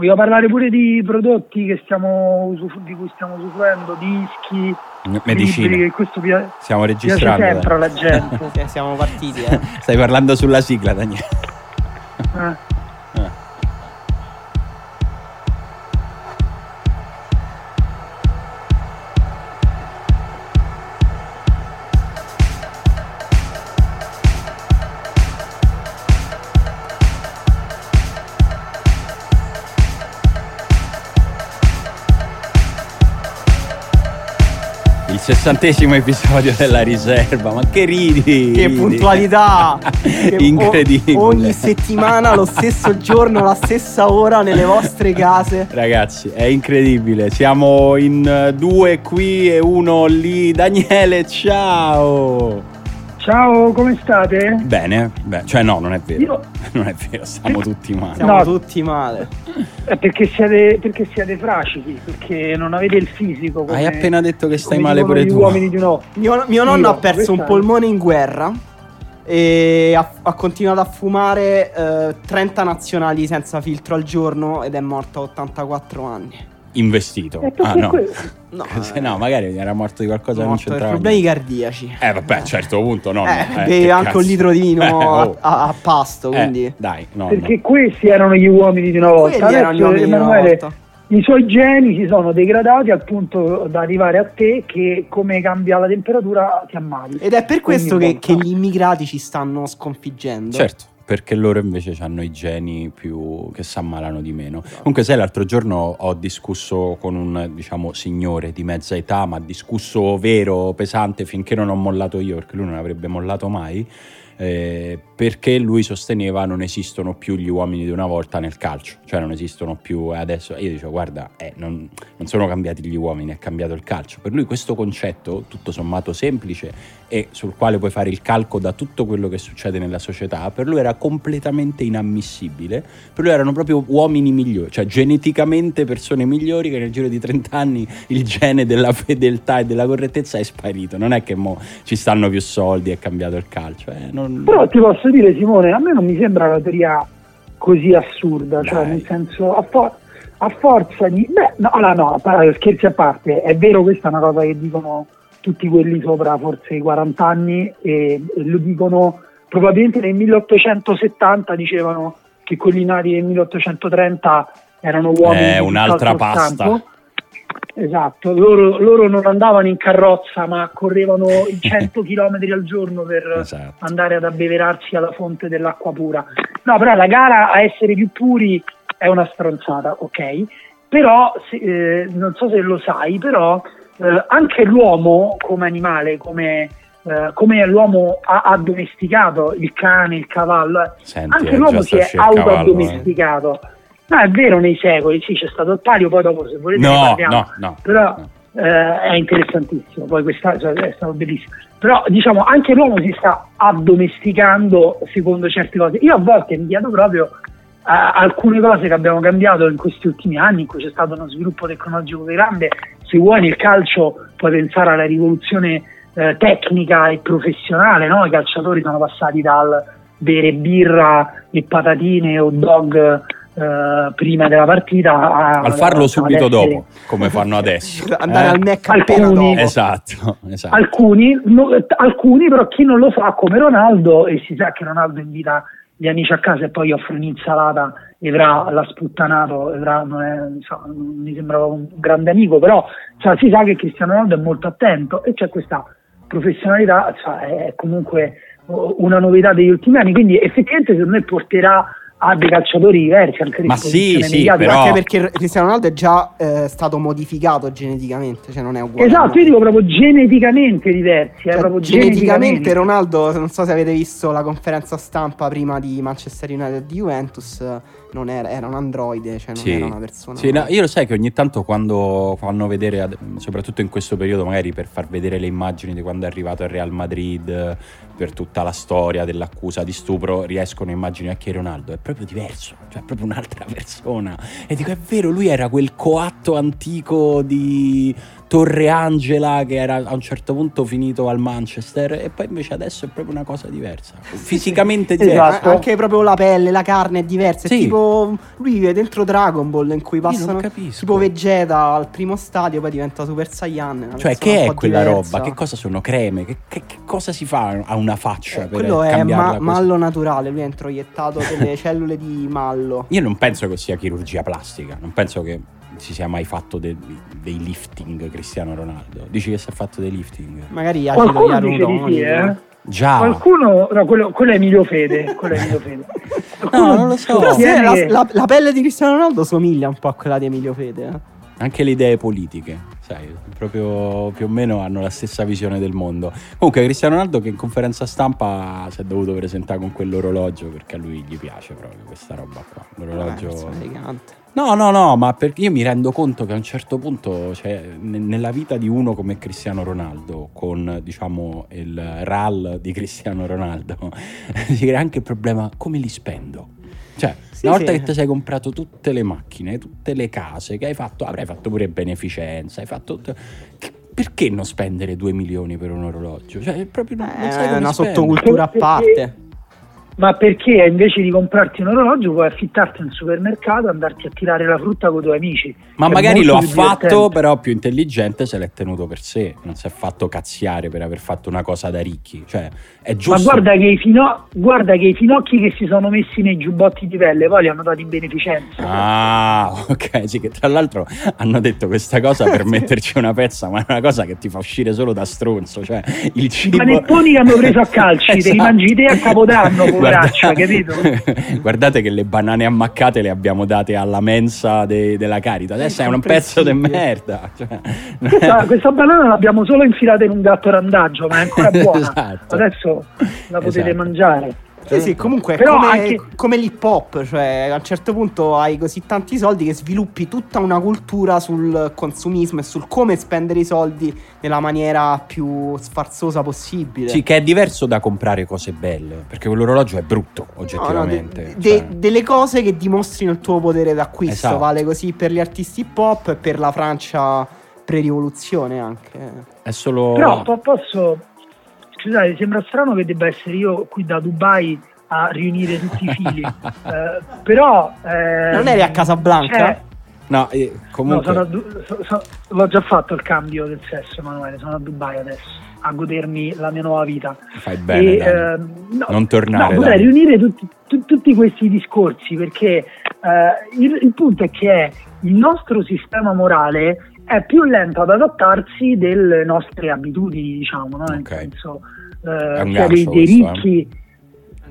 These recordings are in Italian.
Voglio parlare pure di prodotti che stiamo di cui stiamo usufruendo, dischi, medicina. Libri, questo pia- stiamo registrando. Piace sempre alla gente. siamo partiti, eh. Stai parlando sulla sigla, Daniele. Eh. Sessantesimo episodio della riserva, ma che ridi! Che puntualità! Incredibile! O- ogni settimana, lo stesso giorno, la stessa ora nelle vostre case. Ragazzi, è incredibile. Siamo in due qui e uno lì. Daniele, ciao! Ciao, come state? Bene, beh, cioè no, non è vero. Io... Non è vero, stiamo tutti male. Siamo no, tutti male. È perché siete, perché siete fragili, perché non avete il fisico. Come, Hai appena detto che stai male pure tu. Uomini di no. Mio, mio nonno ha perso un polmone in guerra e ha, ha continuato a fumare eh, 30 nazionali senza filtro al giorno ed è morto a 84 anni investito. Ah, no. No, Se no, magari era morto di qualcosa che non c'entrava. problemi cardiaci. Eh, vabbè, a un certo punto no. Eh, eh, anche un litro di vino eh, oh. a, a, pasto, eh, quindi... Eh, dai, no. Perché questi erano gli uomini di una volta. Quelli erano gli uomini Emanuele, di una volta. I suoi geni si sono degradati al punto da arrivare a te che come cambia la temperatura ti ammali. Ed è per questo che, che gli immigrati ci stanno sconfiggendo. Certo perché loro invece hanno i geni più che si ammalano di meno. Esatto. Comunque, sai, l'altro giorno ho discusso con un diciamo signore di mezza età, ma discusso vero, pesante, finché non ho mollato io, perché lui non avrebbe mollato mai eh, perché lui sosteneva non esistono più gli uomini di una volta nel calcio, cioè non esistono più adesso. Io dicevo guarda, eh, non, non, sono cambiati gli uomini, è cambiato il calcio. Per lui questo concetto, tutto sommato semplice e sul quale puoi fare il calco da tutto quello che succede nella società, per lui era completamente inammissibile. Per lui erano proprio uomini migliori, cioè geneticamente persone migliori che nel giro di 30 anni il gene della fedeltà e della correttezza è sparito. Non è che mo ci stanno più soldi, è cambiato il calcio. Eh, non, non... Però ti posso dire Simone, a me non mi sembra una teoria così assurda, cioè nel senso a, for- a, forza di... Beh, no, allora no, scherzi a parte, è vero questa è una cosa che dicono tutti quelli sopra forse i 40 anni e, e lo dicono probabilmente nel 1870 dicevano che quelli nati nel 1830 erano uomini è un'altra pasta. Esatto, loro, loro, non andavano in carrozza ma correvano 100 km al giorno per esatto. andare ad abbeverarsi alla fonte dell'acqua pura. No, però la gara a essere più puri è una stronzata, ok? Però, se, eh, non so se lo sai, però eh, anche l'uomo come animale, come, eh, come l'uomo ha addomesticato il cane, il cavallo, eh, Senti, anche l'uomo si è autoaddomesticato. No, è vero, nei secoli, sì, c'è stato il palio, poi dopo se volete no, parliamo. No, no, però eh, è interessantissimo, poi questa cioè, è stato bellissimo. Però diciamo anche l'uomo si sta addomesticando secondo certe cose. Io a volte mi chiedo proprio eh, alcune cose che abbiamo cambiato in questi ultimi anni, in cui c'è stato uno sviluppo tecnologico grande. Se vuoi nel calcio puoi pensare alla rivoluzione eh, tecnica e professionale, no? i calciatori sono passati dal bere birra e patatine o dog Uh, prima della partita a, al farlo subito dopo come fanno adesso andare eh? al Mac alcuni, esatto, esatto. Alcuni, no, alcuni però chi non lo fa come Ronaldo e si sa che Ronaldo invita gli amici a casa e poi offre un'insalata e avrà la sputtanato avrà, non, è, insomma, non mi sembrava un grande amico però cioè, si sa che Cristiano Ronaldo è molto attento e c'è questa professionalità cioè, è comunque una novità degli ultimi anni quindi effettivamente secondo me porterà ha dei calciatori diversi anche ma sì, sì però... anche perché Cristiano Ronaldo è già eh, stato modificato geneticamente cioè non è uguale esatto io dico proprio geneticamente diversi cioè, proprio geneticamente, geneticamente. Ronaldo non so se avete visto la conferenza stampa prima di Manchester United di Juventus non era, era un androide, cioè non sì. era una persona. Sì, no, io lo sai che ogni tanto quando fanno vedere, soprattutto in questo periodo, magari per far vedere le immagini di quando è arrivato al Real Madrid, per tutta la storia dell'accusa di stupro, riescono a immaginare che Ronaldo è proprio diverso, cioè è proprio un'altra persona. E dico, è vero, lui era quel coatto antico di Torre Angela che era a un certo punto finito al Manchester e poi invece adesso è proprio una cosa diversa, fisicamente diversa. Esatto. Anche proprio la pelle, la carne è diversa, sì. è tipo lui vive dentro Dragon Ball in cui passano tipo Vegeta al primo stadio poi diventa Super Saiyan. Cioè che è quella diversa. roba? Che cosa sono creme? Che, che, che, cosa si fa a una faccia? Eh, quello è ma- mallo naturale, lui ha introiettato delle cellule di mallo. Io non penso che sia chirurgia plastica, non penso che si sia mai fatto de- dei lifting Cristiano Ronaldo. Dici che si è fatto dei lifting? Magari dice di sì, eh? Già. Qualcuno, no, quello, quello, è Emilio Fede. Quello è Emilio Fede. no, non lo so. La, la, la, pelle di Cristiano Ronaldo somiglia un po' a quella di Emilio Fede. Eh? Anche le idee politiche, sai, proprio più o meno hanno la stessa visione del mondo. Comunque Cristiano Ronaldo che in conferenza stampa si è dovuto presentare con quell'orologio perché a lui gli piace proprio questa roba qua. L'orologio... Eh, elegante. No, no, no, ma perché io mi rendo conto che a un certo punto, cioè, n- nella vita di uno come Cristiano Ronaldo, con diciamo il RAL di Cristiano Ronaldo, si crea anche il problema come li spendo. Cioè, sì, una volta sì. che ti sei comprato tutte le macchine, tutte le case, che hai fatto, avrai fatto pure beneficenza, hai fatto... Tutto, perché non spendere 2 milioni per un orologio? Cioè, è proprio non, non sai come una spendere. sottocultura a parte ma perché invece di comprarti un orologio puoi affittarti un supermercato e andarti a tirare la frutta con i tuoi amici. Ma magari lo ha fatto, però più intelligente se l'è tenuto per sé, non si è fatto cazziare per aver fatto una cosa da ricchi. Cioè, è giusto. Ma guarda che, i fino... guarda che i finocchi che si sono messi nei giubbotti di pelle poi li hanno dati in beneficenza. Ah, ok, sì, che tra l'altro hanno detto questa cosa per metterci una pezza, ma è una cosa che ti fa uscire solo da stronzo. Cioè, il cibo... Ma nepponi che hanno preso a calci, esatto. te li esatto. mangi te a capodanno, braccia, capito? Guardate che le banane ammaccate le abbiamo date alla mensa de- della Carita. Adesso è un pezzo di merda. Cioè, questa, questa, banana l'abbiamo solo infilata in un gatto randagio, ma è ancora buona. esatto. Adesso la potete esatto. mangiare. Sì, sì, comunque è come, anche... come, l'hip hop, cioè a un certo punto hai così tanti soldi che sviluppi tutta una cultura sul consumismo e sul come spendere i soldi nella maniera più sfarzosa possibile. Sì, che è diverso da comprare cose belle, perché quell'orologio è brutto oggettivamente. No, no, de- cioè... de- delle cose che dimostrino il tuo potere d'acquisto, esatto. vale così per gli artisti hip hop e per la Francia pre-rivoluzione anche. È solo... Però posso scusate, sembra strano che debba essere io qui da Dubai a riunire tutti i fili, eh, però... Eh, non eri a Casablanca? Cioè, no, eh, comunque... No, du- so, so, l'ho già fatto il cambio del sesso, Emanuele, sono a Dubai adesso a godermi la mia nuova vita. Fai bene, e, eh, no, non tornare. No, vorrei riunire tutti, tu, tutti, questi discorsi perché eh, il, il, punto è che il nostro sistema morale è più lento ad adattarsi delle nostre abitudini, diciamo, no? nel senso eh, cioè dei, dei, eh. ricchi.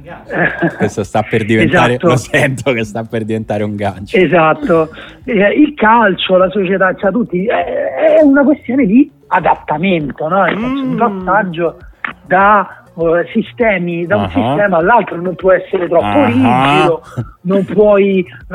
Eh. Questo sta per diventare, esatto. lo sento che sta per diventare un gancio. Esatto, eh, il calcio, la società, cioè tutti, è, è una questione di adattamento, no? Mm. di passaggio da uh, sistemi da un uh-huh. sistema all'altro non può essere troppo uh-huh. rigido non puoi uh,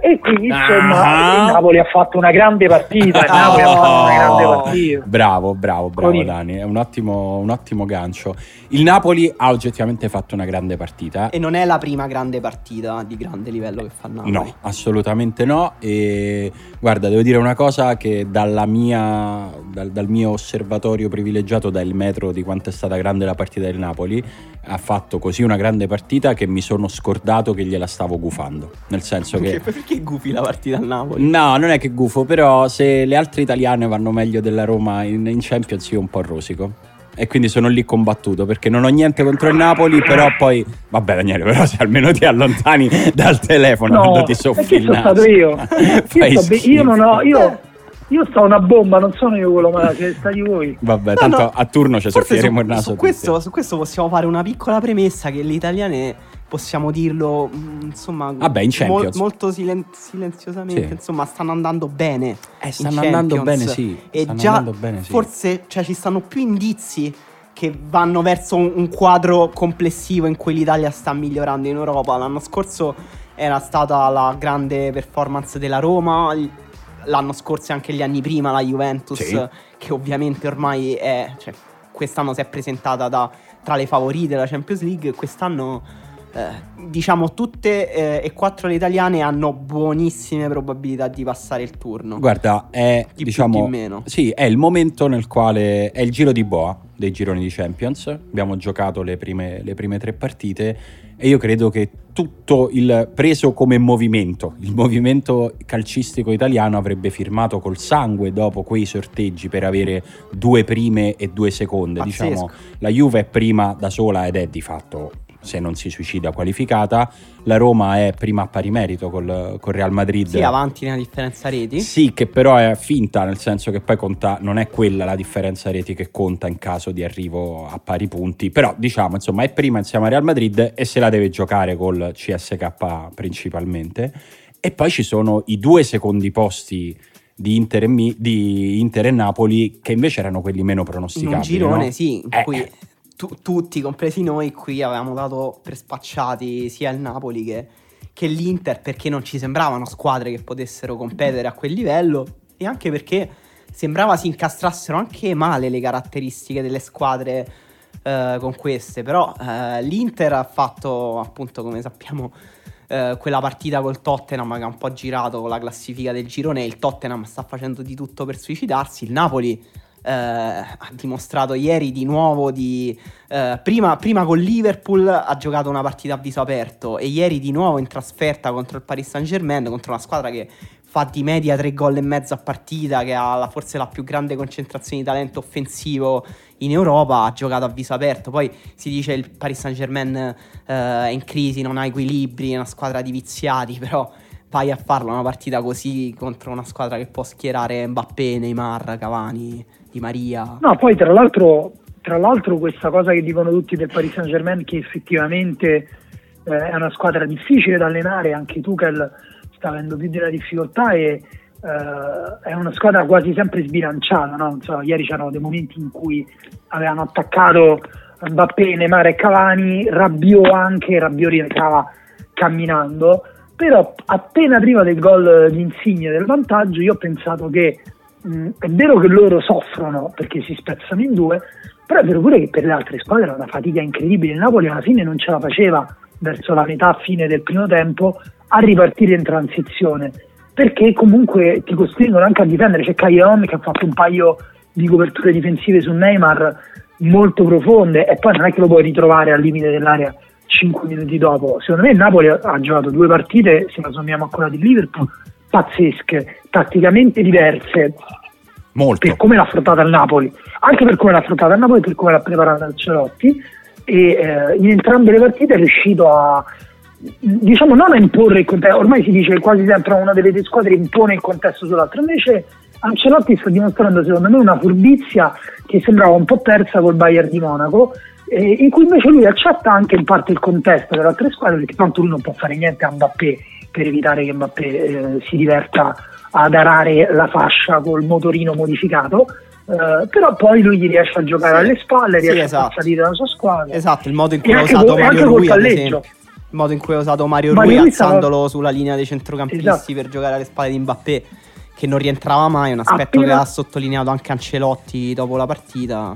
e quindi insomma uh-huh. il Napoli ha fatto una grande partita il Napoli oh. ha fatto una grande partita. Bravo bravo bravo Con Dani è un ottimo, un ottimo gancio. Il Napoli ha oggettivamente fatto una grande partita. E non è la prima grande partita di grande livello che fa il Napoli. No assolutamente no e guarda devo dire una cosa che dalla mia, dal, dal mio osservatorio privilegiato dal metro di quanto è stata grande la partita del Napoli ha fatto così una grande partita che mi sono scordato che gliela stavo gufando. Nel senso perché, che. Perché gufi la partita al Napoli? No, non è che gufo, però se le altre italiane vanno meglio della Roma in, in Champions, io un po' rosico. E quindi sono lì combattuto perché non ho niente contro il Napoli, però poi. Vabbè, Daniele, però se almeno ti allontani dal telefono no, quando ti soffi il naso. Sono stato io. io, sto, io non ho. Io io sto una bomba, non sono io quello malato, siete stati voi. Vabbè, tanto no, a turno ci soffieremo il naso. Su questo, su questo, possiamo fare una piccola premessa che le italiane possiamo dirlo, mm, insomma, Vabbè, in mol, molto silen- silenziosamente, sì. insomma, stanno andando bene. Eh, stanno andando bene, sì. E già bene, sì. forse cioè, ci stanno più indizi che vanno verso un, un quadro complessivo in cui l'Italia sta migliorando in Europa. L'anno scorso era stata la grande performance della Roma, l'anno scorso e anche gli anni prima la Juventus, sì. che ovviamente ormai è, cioè, quest'anno si è presentata da, tra le favorite della Champions League, quest'anno eh, diciamo tutte eh, e quattro le italiane hanno buonissime probabilità di passare il turno. Guarda, è Di più, diciamo di meno. Sì, è il momento nel quale è il giro di boa dei gironi di Champions. Abbiamo giocato le prime, le prime tre partite e io credo che tutto il preso come movimento, il movimento calcistico italiano avrebbe firmato col sangue dopo quei sorteggi per avere due prime e due seconde. Pazzesco. Diciamo, la Juve è prima da sola ed è di fatto se non si suicida qualificata. La Roma è prima a pari merito col, col Real Madrid. Sì, avanti nella differenza reti. Sì, che però è finta, nel senso che poi conta, non è quella la differenza reti che conta in caso di arrivo a pari punti, però diciamo, insomma, è prima insieme a Real Madrid e se la deve giocare col CSK principalmente. E poi ci sono i due secondi posti di Inter e, di Inter e Napoli che invece erano quelli meno In pronosticabili. un girone, no? sì, in Eh, cui eh. Tu- tutti, compresi noi, qui avevamo dato per spacciati sia il Napoli che, che l'Inter perché non ci sembravano squadre che potessero competere a quel livello e anche perché sembrava si incastrassero anche male le caratteristiche delle squadre eh, con queste. Però eh, l'Inter ha fatto, appunto, come sappiamo, eh, quella partita col Tottenham che ha un po' girato la classifica del girone. Il Tottenham sta facendo di tutto per suicidarsi. Il Napoli eh, ha dimostrato ieri di nuovo di eh, prima, prima con Liverpool ha giocato una partita a viso aperto e ieri di nuovo in trasferta contro il Paris Saint Germain contro una squadra che fa di media tre gol e mezzo a partita che ha la- forse la più grande concentrazione di talento offensivo in Europa ha giocato a viso aperto. Poi si dice il Paris Saint Germain eh, è in crisi non ha equilibri è una squadra di viziati però vai a farla una partita così contro una squadra che può schierare Mbappé, Neymar, Cavani, Di Maria. No, poi tra l'altro, tra l'altro questa cosa che dicono tutti del Paris Saint Germain che effettivamente eh, è una squadra difficile da allenare, anche Tuchel sta avendo più della difficoltà e eh, è una squadra quasi sempre sbilanciata, no? So, ieri c'erano dei momenti in cui avevano attaccato Mbappé, Neymar e Cavani, Rabiot anche, Rabiot rientrava camminando, però appena prima del gol di Insigne del vantaggio io ho pensato che mh, è vero che loro soffrono perché si spezzano in due, però è vero pure che per le altre squadre è una fatica incredibile. Il Napoli alla fine non ce la faceva verso la metà fine del primo tempo a ripartire in transizione perché comunque ti costringono anche a difendere. C'è Caglion che ha fatto un paio di coperture difensive su Neymar molto profonde e poi non è che lo puoi ritrovare al limite dell'area 5 minuti dopo. Secondo me il Napoli ha giocato due partite, se la sommiamo a quella di Liverpool, pazzesche, tatticamente diverse. Molto. per come l'ha affrontata il Napoli, anche per come l'ha affrontata il Napoli e per come l'ha preparata Ancelotti. E eh, in entrambe le partite è riuscito a diciamo non a imporre il contesto, ormai si dice che quasi sempre una delle due squadre impone il contesto sull'altra, invece Ancelotti sta dimostrando secondo me una furbizia che sembrava un po' persa col Bayern di Monaco eh, in cui invece lui accetta anche in parte il contesto delle altre squadre perché tanto lui non può fare niente a Mbappé per evitare che Mbappé eh, si diverta ad arare la fascia col motorino modificato eh, però poi lui gli riesce a giocare Sì. alle spalle Sì, riesce a esatto. far salire la sua squadra Esatto, il modo in cui ha usato Mario Rui, ad esempio. Il modo in cui ha usato Mario Rui Rui stava- alzandolo sulla linea dei centrocampisti Esatto. per giocare alle spalle di Mbappé, che non rientrava mai, un aspetto Appena- che ha sottolineato anche Ancelotti dopo la partita,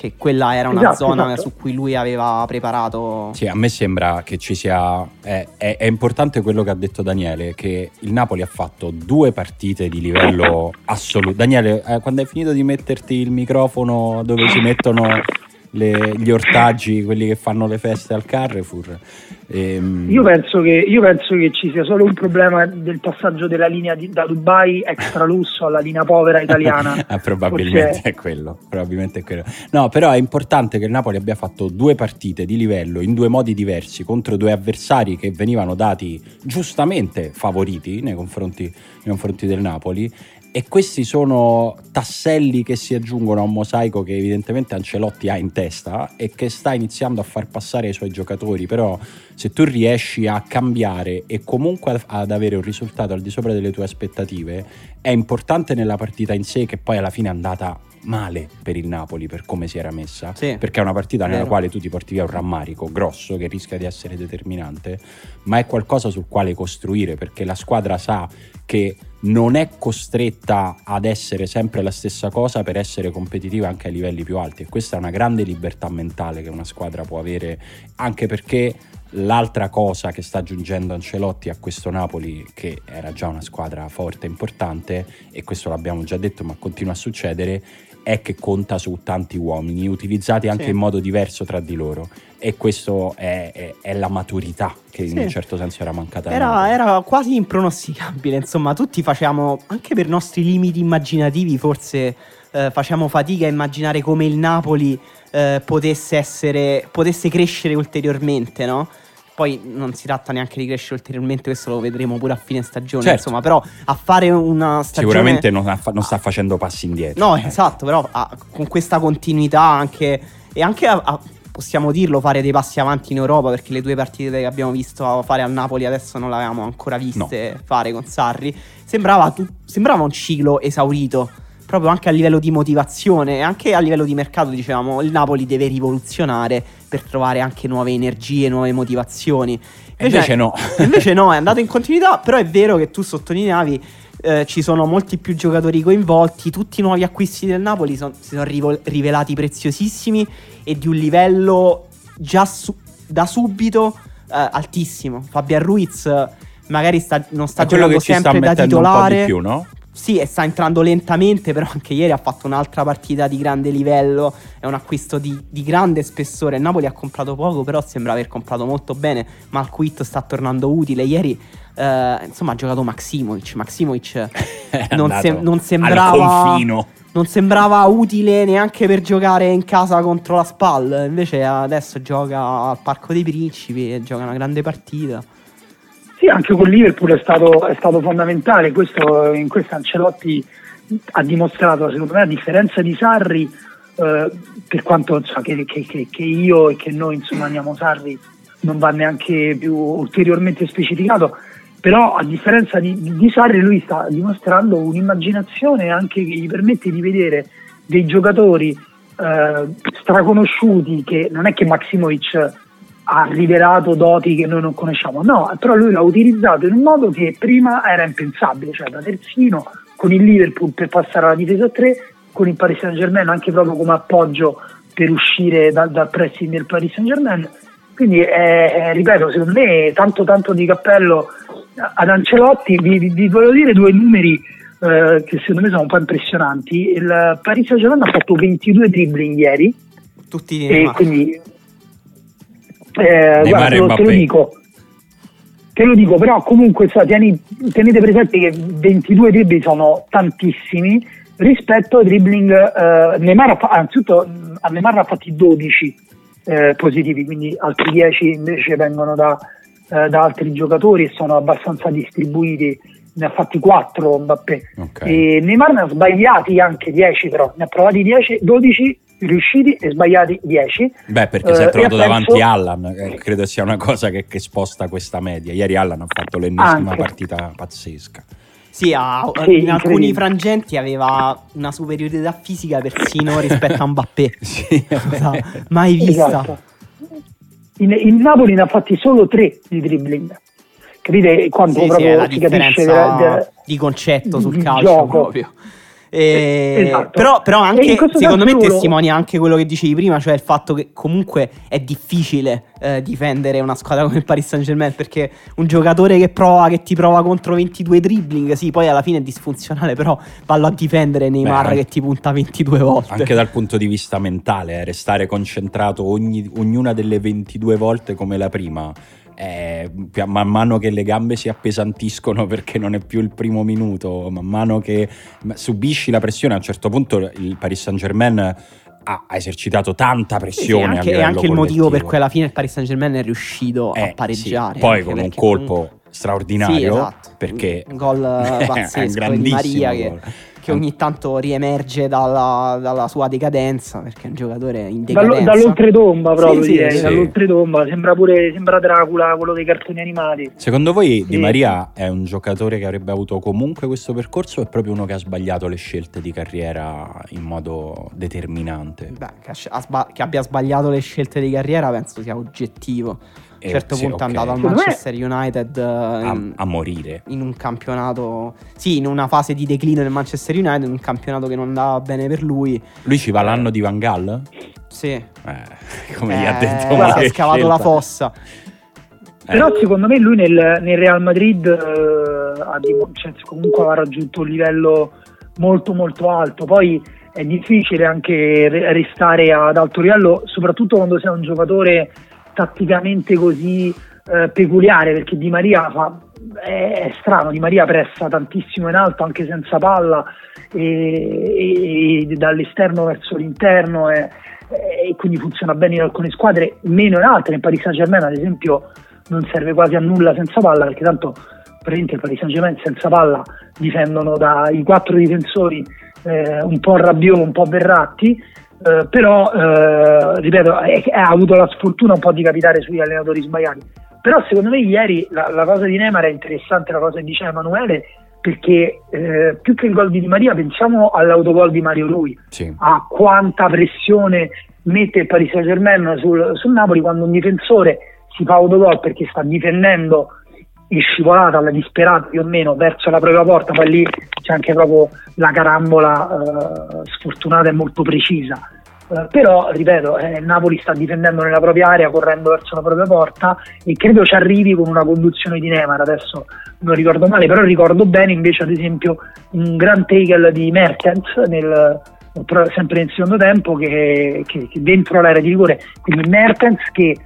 che quella era una Esatto, zona esatto. su cui lui aveva preparato. Sì, a me sembra che ci sia. È, è- è importante quello che ha detto Daniele: che il Napoli ha fatto due partite di livello assoluto. Daniele, eh, quando hai finito di metterti il microfono dove si mettono le- gli ortaggi, quelli che fanno le feste al Carrefour. ehm, Io penso, che, io penso che ci sia solo un problema del passaggio della linea di- da Dubai extra lusso alla linea povera italiana. Ah, probabilmente Forse- è quello, probabilmente è quello. No, però è importante che il Napoli abbia fatto due partite di livello in due modi diversi contro due avversari che venivano dati giustamente favoriti nei confronti, nei confronti del Napoli. E questi sono tasselli che si aggiungono a un mosaico che evidentemente Ancelotti ha in testa e che sta iniziando a far passare ai suoi giocatori. Però se tu riesci a cambiare e comunque ad- avere un risultato al di sopra delle tue aspettative, è importante nella partita in sé che poi alla fine è andata male per il Napoli per come si era messa Sì. perché è una partita nella quale tu ti porti via un rammarico grosso che rischia di essere determinante ma è qualcosa sul quale costruire perché la squadra sa che non è costretta ad essere sempre la stessa cosa per essere competitiva anche ai livelli più alti. E questa è una grande libertà mentale che una squadra può avere anche perché L'altra cosa che sta aggiungendo Ancelotti a questo Napoli, che era già una squadra forte e importante, e questo l'abbiamo già detto, ma continua a succedere, è che conta su tanti uomini, utilizzati anche sì. in modo diverso tra di loro. E questo è, è, è la maturità che sì. in un certo senso era mancata. Era, era, quasi impronosticabile, insomma, tutti facciamo, anche per nostri limiti immaginativi, forse eh, facciamo fatica a immaginare come il Napoli eh, potesse, essere, potesse crescere ulteriormente, no? Poi non si tratta neanche di crescere ulteriormente, questo lo vedremo pure a fine stagione. Certo. Insomma, però a fare una stagione. Sicuramente non, ha, non sta facendo passi indietro. No, eh. esatto, però a, con questa continuità anche. E anche a, a, possiamo dirlo, fare dei passi avanti in Europa, perché le due partite che abbiamo visto fare al Napoli adesso non le avevamo ancora viste no. fare con Sarri. Sembrava, tu, sembrava un ciclo esaurito proprio anche a livello di motivazione e anche a livello di mercato, dicevamo, il Napoli deve rivoluzionare per trovare anche nuove energie, nuove motivazioni. Invece, invece no. invece no, è andato in continuità, però è vero che tu sottolineavi eh, ci sono molti più giocatori coinvolti, tutti i nuovi acquisti del Napoli son, si sono rivo- rivelati preziosissimi e di un livello già su- da subito eh, altissimo. Fabian Ruiz magari sta, non sta giocando sempre da titolare. Più, no? Sì, e sta entrando lentamente, però anche ieri ha fatto un'altra partita di grande livello, è un acquisto di, di grande spessore. Il Napoli ha comprato poco, però sembra aver comprato molto bene. Malquit sta tornando utile. Ieri, eh, insomma, ha giocato Maximovic. Maximovic non, se, non sembrava... Non sembrava utile neanche per giocare in casa contro la SPAL. Invece adesso gioca al Parco dei Principi e gioca una grande partita. Sì, anche con Liverpool è stato, è stato fondamentale, questo, in questo Ancelotti ha dimostrato, secondo me, a differenza di Sarri, eh, per quanto insomma, che, che, che, io e che noi insomma, amiamo Sarri non va neanche più ulteriormente specificato, però a differenza di, di Sarri lui sta dimostrando un'immaginazione anche che gli permette di vedere dei giocatori eh, straconosciuti che non è che Maximovic ha rivelato doti che noi non conosciamo, no, però lui l'ha utilizzato in un modo che prima era impensabile, cioè da terzino con il Liverpool per passare alla difesa 3, con il Paris Saint Germain anche proprio come appoggio per uscire dal, dal pressing del Paris Saint Germain. Quindi, eh, ripeto, secondo me tanto tanto di cappello ad Ancelotti. Vi, vi, vi voglio dire due numeri eh, che secondo me sono un po' impressionanti. Il Paris Saint Germain ha fatto 22 dribbling ieri. Tutti e quindi eh, guarda, te, lo, te lo dico. Te lo dico, però comunque so, tieni, tenete presente che 22 dribbling sono tantissimi rispetto ai dribbling eh, Neymar, anzitutto a Neymar ha fatti 12 eh, positivi, quindi altri 10 invece vengono da, eh, da, altri giocatori e sono abbastanza distribuiti, ne ha fatti 4 Mbappé. Okay. E Neymar ne ha sbagliati anche 10 però, ne ha provati 10, 12 riusciti e sbagliati 10. Beh, perché si è eh, trovato davanti penso... Allan, eh, credo sia una cosa che, che, sposta questa media. Ieri Allan ha fatto l'ennesima Anche. partita pazzesca. Sì, ha, sì, in alcuni frangenti aveva una superiorità fisica persino rispetto a Mbappé. sì, mai vista. Esatto. In, in, Napoli ne ha fatti solo 3 di dribbling. Capite quanto sì, proprio sì, si capisce di concetto sul calcio gioco. proprio. Eh, esatto. Però, però anche, secondo me, testimonia anche quello che dicevi prima, cioè il fatto che comunque è difficile eh, difendere una squadra come il Paris Saint Germain perché un giocatore che prova, che ti prova contro 22 dribbling, sì, poi alla fine è disfunzionale, però vallo a difendere Neymar Beh, che ti punta 22 volte. Anche dal punto di vista mentale, eh, restare concentrato ogni, ognuna delle 22 volte come la prima eh, man mano che le gambe si appesantiscono perché non è più il primo minuto, man mano che subisci la pressione, a un certo punto il Paris Saint Germain ha, esercitato tanta pressione. Sì, sì, anche, è anche il motivo per cui alla fine il Paris Saint Germain è riuscito eh, a pareggiare. Sì. Poi con un colpo comunque... straordinario, esatto. perché un gol pazzesco di Maria che che ogni tanto riemerge dalla, dalla, sua decadenza, perché è un giocatore in decadenza. dall'oltretomba proprio, sì, direi, sì, dall'oltretomba, sembra pure sembra Dracula, quello dei cartoni animati. Secondo voi Di Maria è un giocatore che avrebbe avuto comunque questo percorso o è proprio uno che ha sbagliato le scelte di carriera in modo determinante? Beh, che, che abbia sbagliato le scelte di carriera penso sia oggettivo a un certo sì, punto okay. è andato al Manchester United a, in, a, morire in un campionato sì in una fase di declino del Manchester United in un campionato che non andava bene per lui lui ci va l'anno di Van Gaal? sì eh, come eh, gli ha detto ha scavato la fossa Però secondo me lui nel, nel Real Madrid eh, ha, cioè, comunque ha raggiunto un livello molto molto alto. Poi è difficile anche restare ad alto livello, soprattutto quando sei un giocatore tatticamente così eh, peculiare, perché Di Maria fa, è, è, strano, Di Maria pressa tantissimo in alto anche senza palla e, e dall'esterno verso l'interno e, e, quindi funziona bene in alcune squadre, meno in altre, in Paris Saint Germain ad esempio non serve quasi a nulla senza palla perché tanto praticamente il Paris Saint Germain senza palla difendono dai quattro difensori eh, un po' Rabiot, un po' Verratti eh, però eh, ripeto ha avuto la sfortuna un po' di capitare sugli allenatori sbagliati però secondo me ieri la, la cosa di Neymar è interessante la cosa che diceva Emanuele perché eh, più che il gol di Di Maria pensiamo all'autogol di Mario Lui sì. a quanta pressione mette il Paris Saint Germain sul, sul Napoli quando un difensore si fa autogol perché sta difendendo in scivolata alla disperata più o meno verso la propria porta, poi lì c'è anche proprio la carambola eh, sfortunata e molto precisa. Eh, però, ripeto, eh, Napoli sta difendendo nella propria area, correndo verso la propria porta e credo ci arrivi con una conduzione di Neymar, adesso non ricordo male, però ricordo bene invece ad esempio un gran tackle di Mertens nel, sempre nel secondo tempo che, che, che dentro l'area di rigore, quindi Mertens che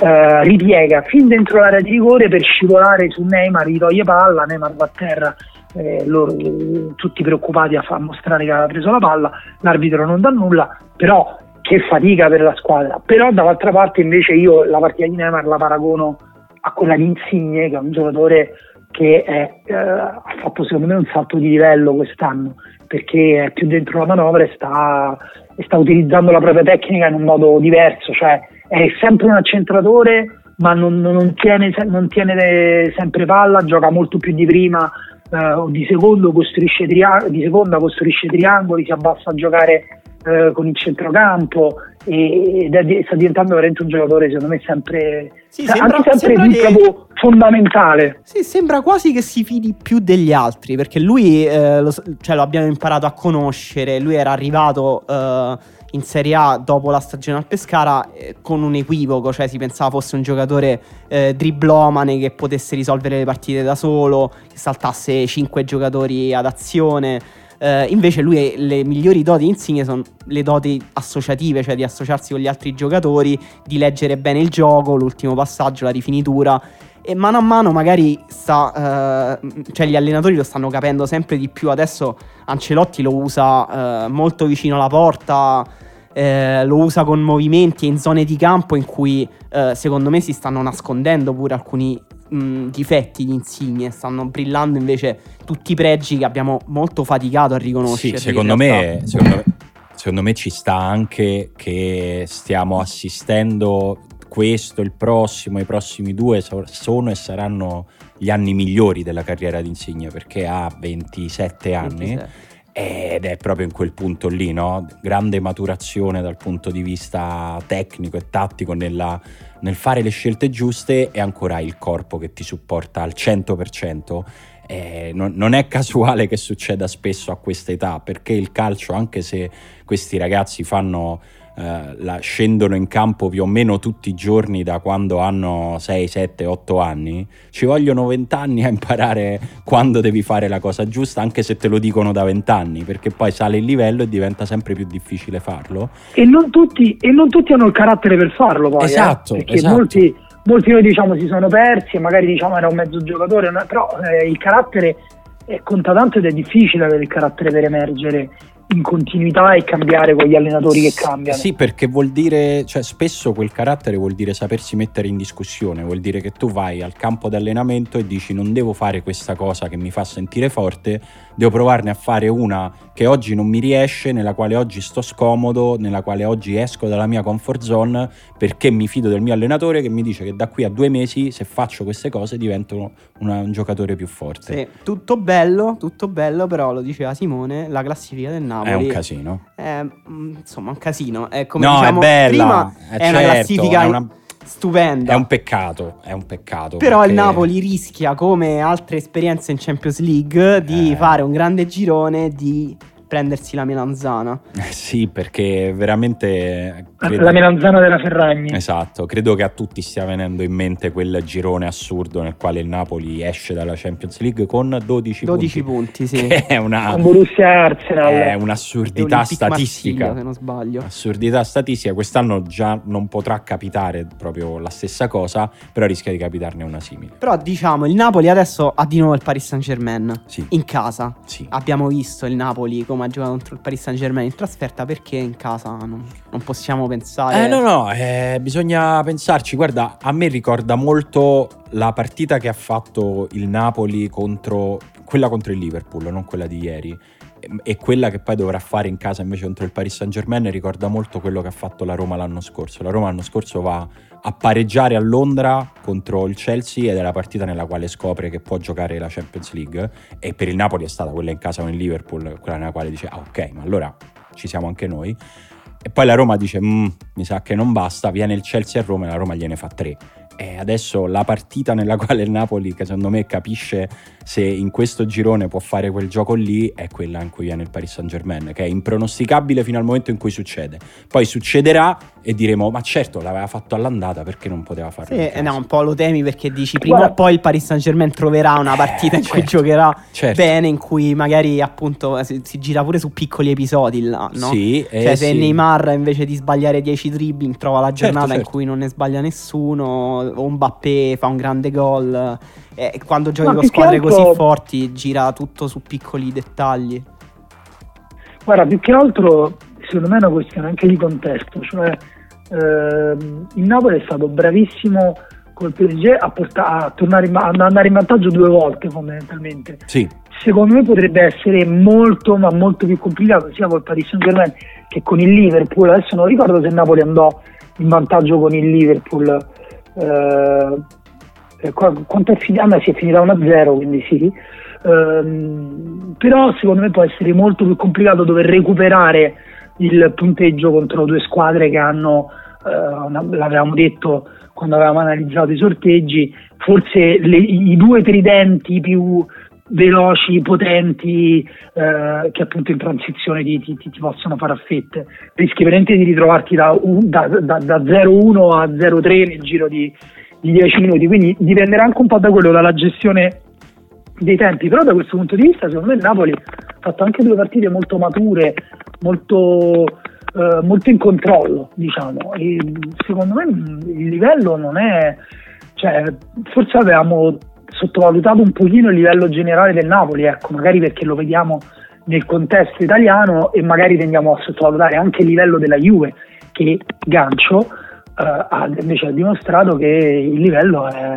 Uh, ripiega fin dentro l'area di rigore per scivolare su Neymar, gli toglie palla, Neymar va a terra, eh, loro, eh, tutti preoccupati a far mostrare che aveva preso la palla, l'arbitro non dà nulla, però che fatica per la squadra. Però dall'altra parte invece io la partita di Neymar la paragono a quella di Insigne, che è un giocatore che è, eh, ha fatto secondo me un salto di livello quest'anno, perché è più dentro la manovra e sta, e sta utilizzando la propria tecnica in un modo diverso, cioè è sempre un accentratore ma non, non, tiene, non, tiene, sempre palla, gioca molto più di prima eh, o di, secondo, costruisce tria- di seconda costruisce triangoli, si abbassa a giocare eh, con il centrocampo e, ed è, sta diventando veramente un giocatore secondo me sempre, sì, sembra, anche sempre che... proprio fondamentale. Sì, sembra quasi che si fidi più degli altri perché lui eh, lo, cioè, lo abbiamo imparato a conoscere, lui era arrivato eh, in Serie A dopo la stagione al Pescara eh, con un equivoco, cioè si pensava fosse un giocatore eh, driblomane che potesse risolvere le partite da solo, che saltasse 5 giocatori ad azione. Eh, invece lui le migliori doti insigne sono le doti associative, cioè di associarsi con gli altri giocatori, di leggere bene il gioco, l'ultimo passaggio, la rifinitura e mano a mano magari sta, eh, cioè gli allenatori lo stanno capendo sempre di più. Adesso Ancelotti lo usa eh, molto vicino alla porta, eh, lo usa con movimenti in zone di campo in cui eh, secondo me si stanno nascondendo pure alcuni mh, difetti di Insigne, stanno brillando invece tutti i pregi che abbiamo molto faticato a riconoscere. Sì, secondo me, secondo me, secondo me ci sta anche che stiamo assistendo questo, il prossimo, i prossimi due sono e saranno gli anni migliori della carriera di Insigne perché ha 27 anni 27. Ed è proprio in quel punto lì, no? grande maturazione dal punto di vista tecnico e tattico nella, nel fare le scelte giuste e ancora il corpo che ti supporta al 100%. Eh, non, non, è casuale che succeda spesso a questa età perché il calcio, anche se questi ragazzi fanno eh, la, scendono in campo più o meno tutti i giorni da quando hanno 6, 7, 8 anni, ci vogliono 20 anni a imparare quando devi fare la cosa giusta, anche se te lo dicono da 20 anni, perché poi sale il livello e diventa sempre più difficile farlo. E non tutti, e non tutti hanno il carattere per farlo poi. Eh, esatto, eh, perché esatto. molti molti noi diciamo si sono persi e magari diciamo era un mezzo giocatore, però eh, il carattere conta tanto ed è difficile avere il carattere per emergere in continuità e cambiare con gli allenatori che cambiano. Sì, perché vuol dire, cioè spesso quel carattere vuol dire sapersi mettere in discussione, vuol dire che tu vai al campo di allenamento e dici non devo fare questa cosa che mi fa sentire forte, devo provarne a fare una che oggi non mi riesce, nella quale oggi sto scomodo, nella quale oggi esco dalla mia comfort zone perché mi fido del mio allenatore che mi dice che da qui a due mesi se faccio queste cose divento una, un giocatore più forte. Sì, tutto bello, tutto bello, però lo diceva Simone, la classifica del Napoli è un casino. È, mm, insomma, un casino. È come no, diciamo, è bella, prima è, è una certo, classifica è una stupenda. È un peccato, è un peccato. Però perché... il Napoli rischia, come altre esperienze in Champions League, di eh. fare un grande girone di prendersi la melanzana. Eh sì, perché veramente... Credo... La melanzana della Ferragni. Esatto, credo che a tutti stia venendo in mente quel girone assurdo nel quale il Napoli esce dalla Champions League con 12, 12 punti. punti sì. Che è una... Con Borussia Arsenal. È un'assurdità statistica. Marsiglia, se non sbaglio. Assurdità statistica. Quest'anno già non potrà capitare proprio la stessa cosa, però rischia di capitarne una simile. Però diciamo, il Napoli adesso ha di nuovo il Paris Saint Germain. Sì. In casa. Sì. Abbiamo visto il Napoli come ha giocato contro il Paris Saint Germain in trasferta perché in casa non, non possiamo pensare. Eh no, no, eh, bisogna pensarci. Guarda, a me ricorda molto la partita che ha fatto il Napoli contro quella contro il Liverpool, non quella di ieri. E quella che poi dovrà fare in casa invece contro il Paris Saint Germain ricorda molto quello che ha fatto la Roma l'anno scorso. La Roma l'anno scorso va a pareggiare a Londra contro il Chelsea ed è la partita nella quale scopre che può giocare la Champions League. E per il Napoli è stata quella in casa con il Liverpool, quella nella quale dice ah ok ma allora ci siamo anche noi. E poi la Roma dice mm, mi sa che non basta, viene il Chelsea a Roma e la Roma gliene fa tre. E adesso la partita nella quale il Napoli, che secondo me capisce se in questo girone può fare quel gioco lì, è quella in cui viene il Paris Saint Germain, che è impronosticabile fino al momento in cui succede. Poi succederà e diremo, ma certo l'aveva fatto all'andata, perché non poteva farlo? Sì, no, un po' lo temi perché dici, prima Guarda. o poi il Paris Saint Germain troverà una partita eh, in cui certo, giocherà certo. bene, in cui magari appunto si, si, gira pure su piccoli episodi là, no? Sì, cioè eh, se sì. Neymar invece di sbagliare 10 dribbling trova la Certo, giornata certo. in cui non ne sbaglia nessuno, o Mbappé fa un grande gol. E quando giochi Ma con squadre altro- così forti gira tutto su piccoli dettagli. Guarda, più che altro, secondo me è una questione anche di contesto, cioè ehm, il Napoli è stato bravissimo col PSG a, porta- a tornare in ad andare in vantaggio due volte fondamentalmente. Sì, Secondo me potrebbe essere molto, ma molto più complicato sia col Paris Saint Germain che con il Liverpool. Adesso non ricordo se il Napoli andò in vantaggio con il Liverpool. Eh, eh, qua- quanto è finita? Ah, ma si è finita 1-0, quindi sì. Ehm, però secondo me può essere molto più complicato dover recuperare il punteggio contro due squadre che hanno, eh, l'avevamo detto quando avevamo analizzato i sorteggi, forse le- i due tridenti più veloci, potenti, eh, che appunto in transizione ti, ti- ti- possono fare a fette. Rischi veramente di ritrovarti da, da- da- da 0-1 a 0-3 nel giro di, di 10 minuti, quindi dipenderà anche un po' da quello, dalla gestione dei tempi, però da questo punto di vista secondo me il Napoli ha fatto anche due partite molto mature, molto, eh, molto in controllo, diciamo. E secondo me il livello non è, cioè, forse avevamo sottovalutato un pochino il livello generale del Napoli, ecco, magari perché lo vediamo nel contesto italiano e magari tendiamo a sottovalutare anche il livello della Juve, che gancio eh, ha invece ha dimostrato che il livello è,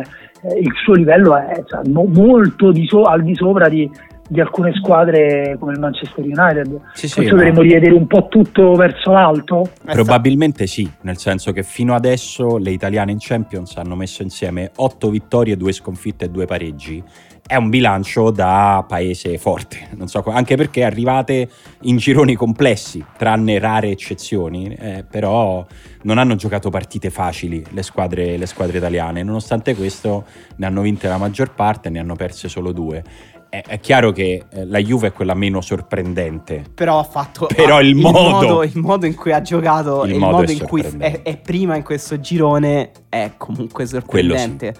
il suo livello è cioè, mo- molto di so- al di sopra di, di alcune squadre come il Manchester United. sì, sì. Ma- dovremmo rivedere un po' tutto verso l'alto. Probabilmente sì, nel senso che fino adesso le italiane in Champions hanno messo insieme 8 vittorie, 2 sconfitte e 2 pareggi. È un bilancio da paese forte, non so, anche perché arrivate in gironi complessi, tranne rare eccezioni, eh, però non hanno giocato partite facili le squadre, le squadre italiane. Nonostante questo ne hanno vinte la maggior parte, ne hanno perse solo due. È, è chiaro che eh, la Juve è quella meno sorprendente, Però ha fatto. Però ha- il modo- il modo in cui ha giocato Il il modo modo in cui è, sorprendente. è prima in questo girone è comunque Quello sì. sorprendente.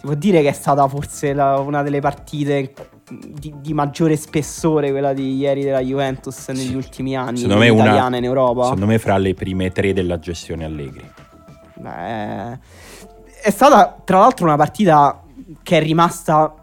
Si può dire che è stata forse la- una delle partite di, di maggiore spessore, quella di ieri della Juventus negli Sì. ultimi anni Secondo me una- italiana in Europa. secondo me fra le prime tre della gestione Allegri. Beh, è stata tra l'altro una partita che è rimasta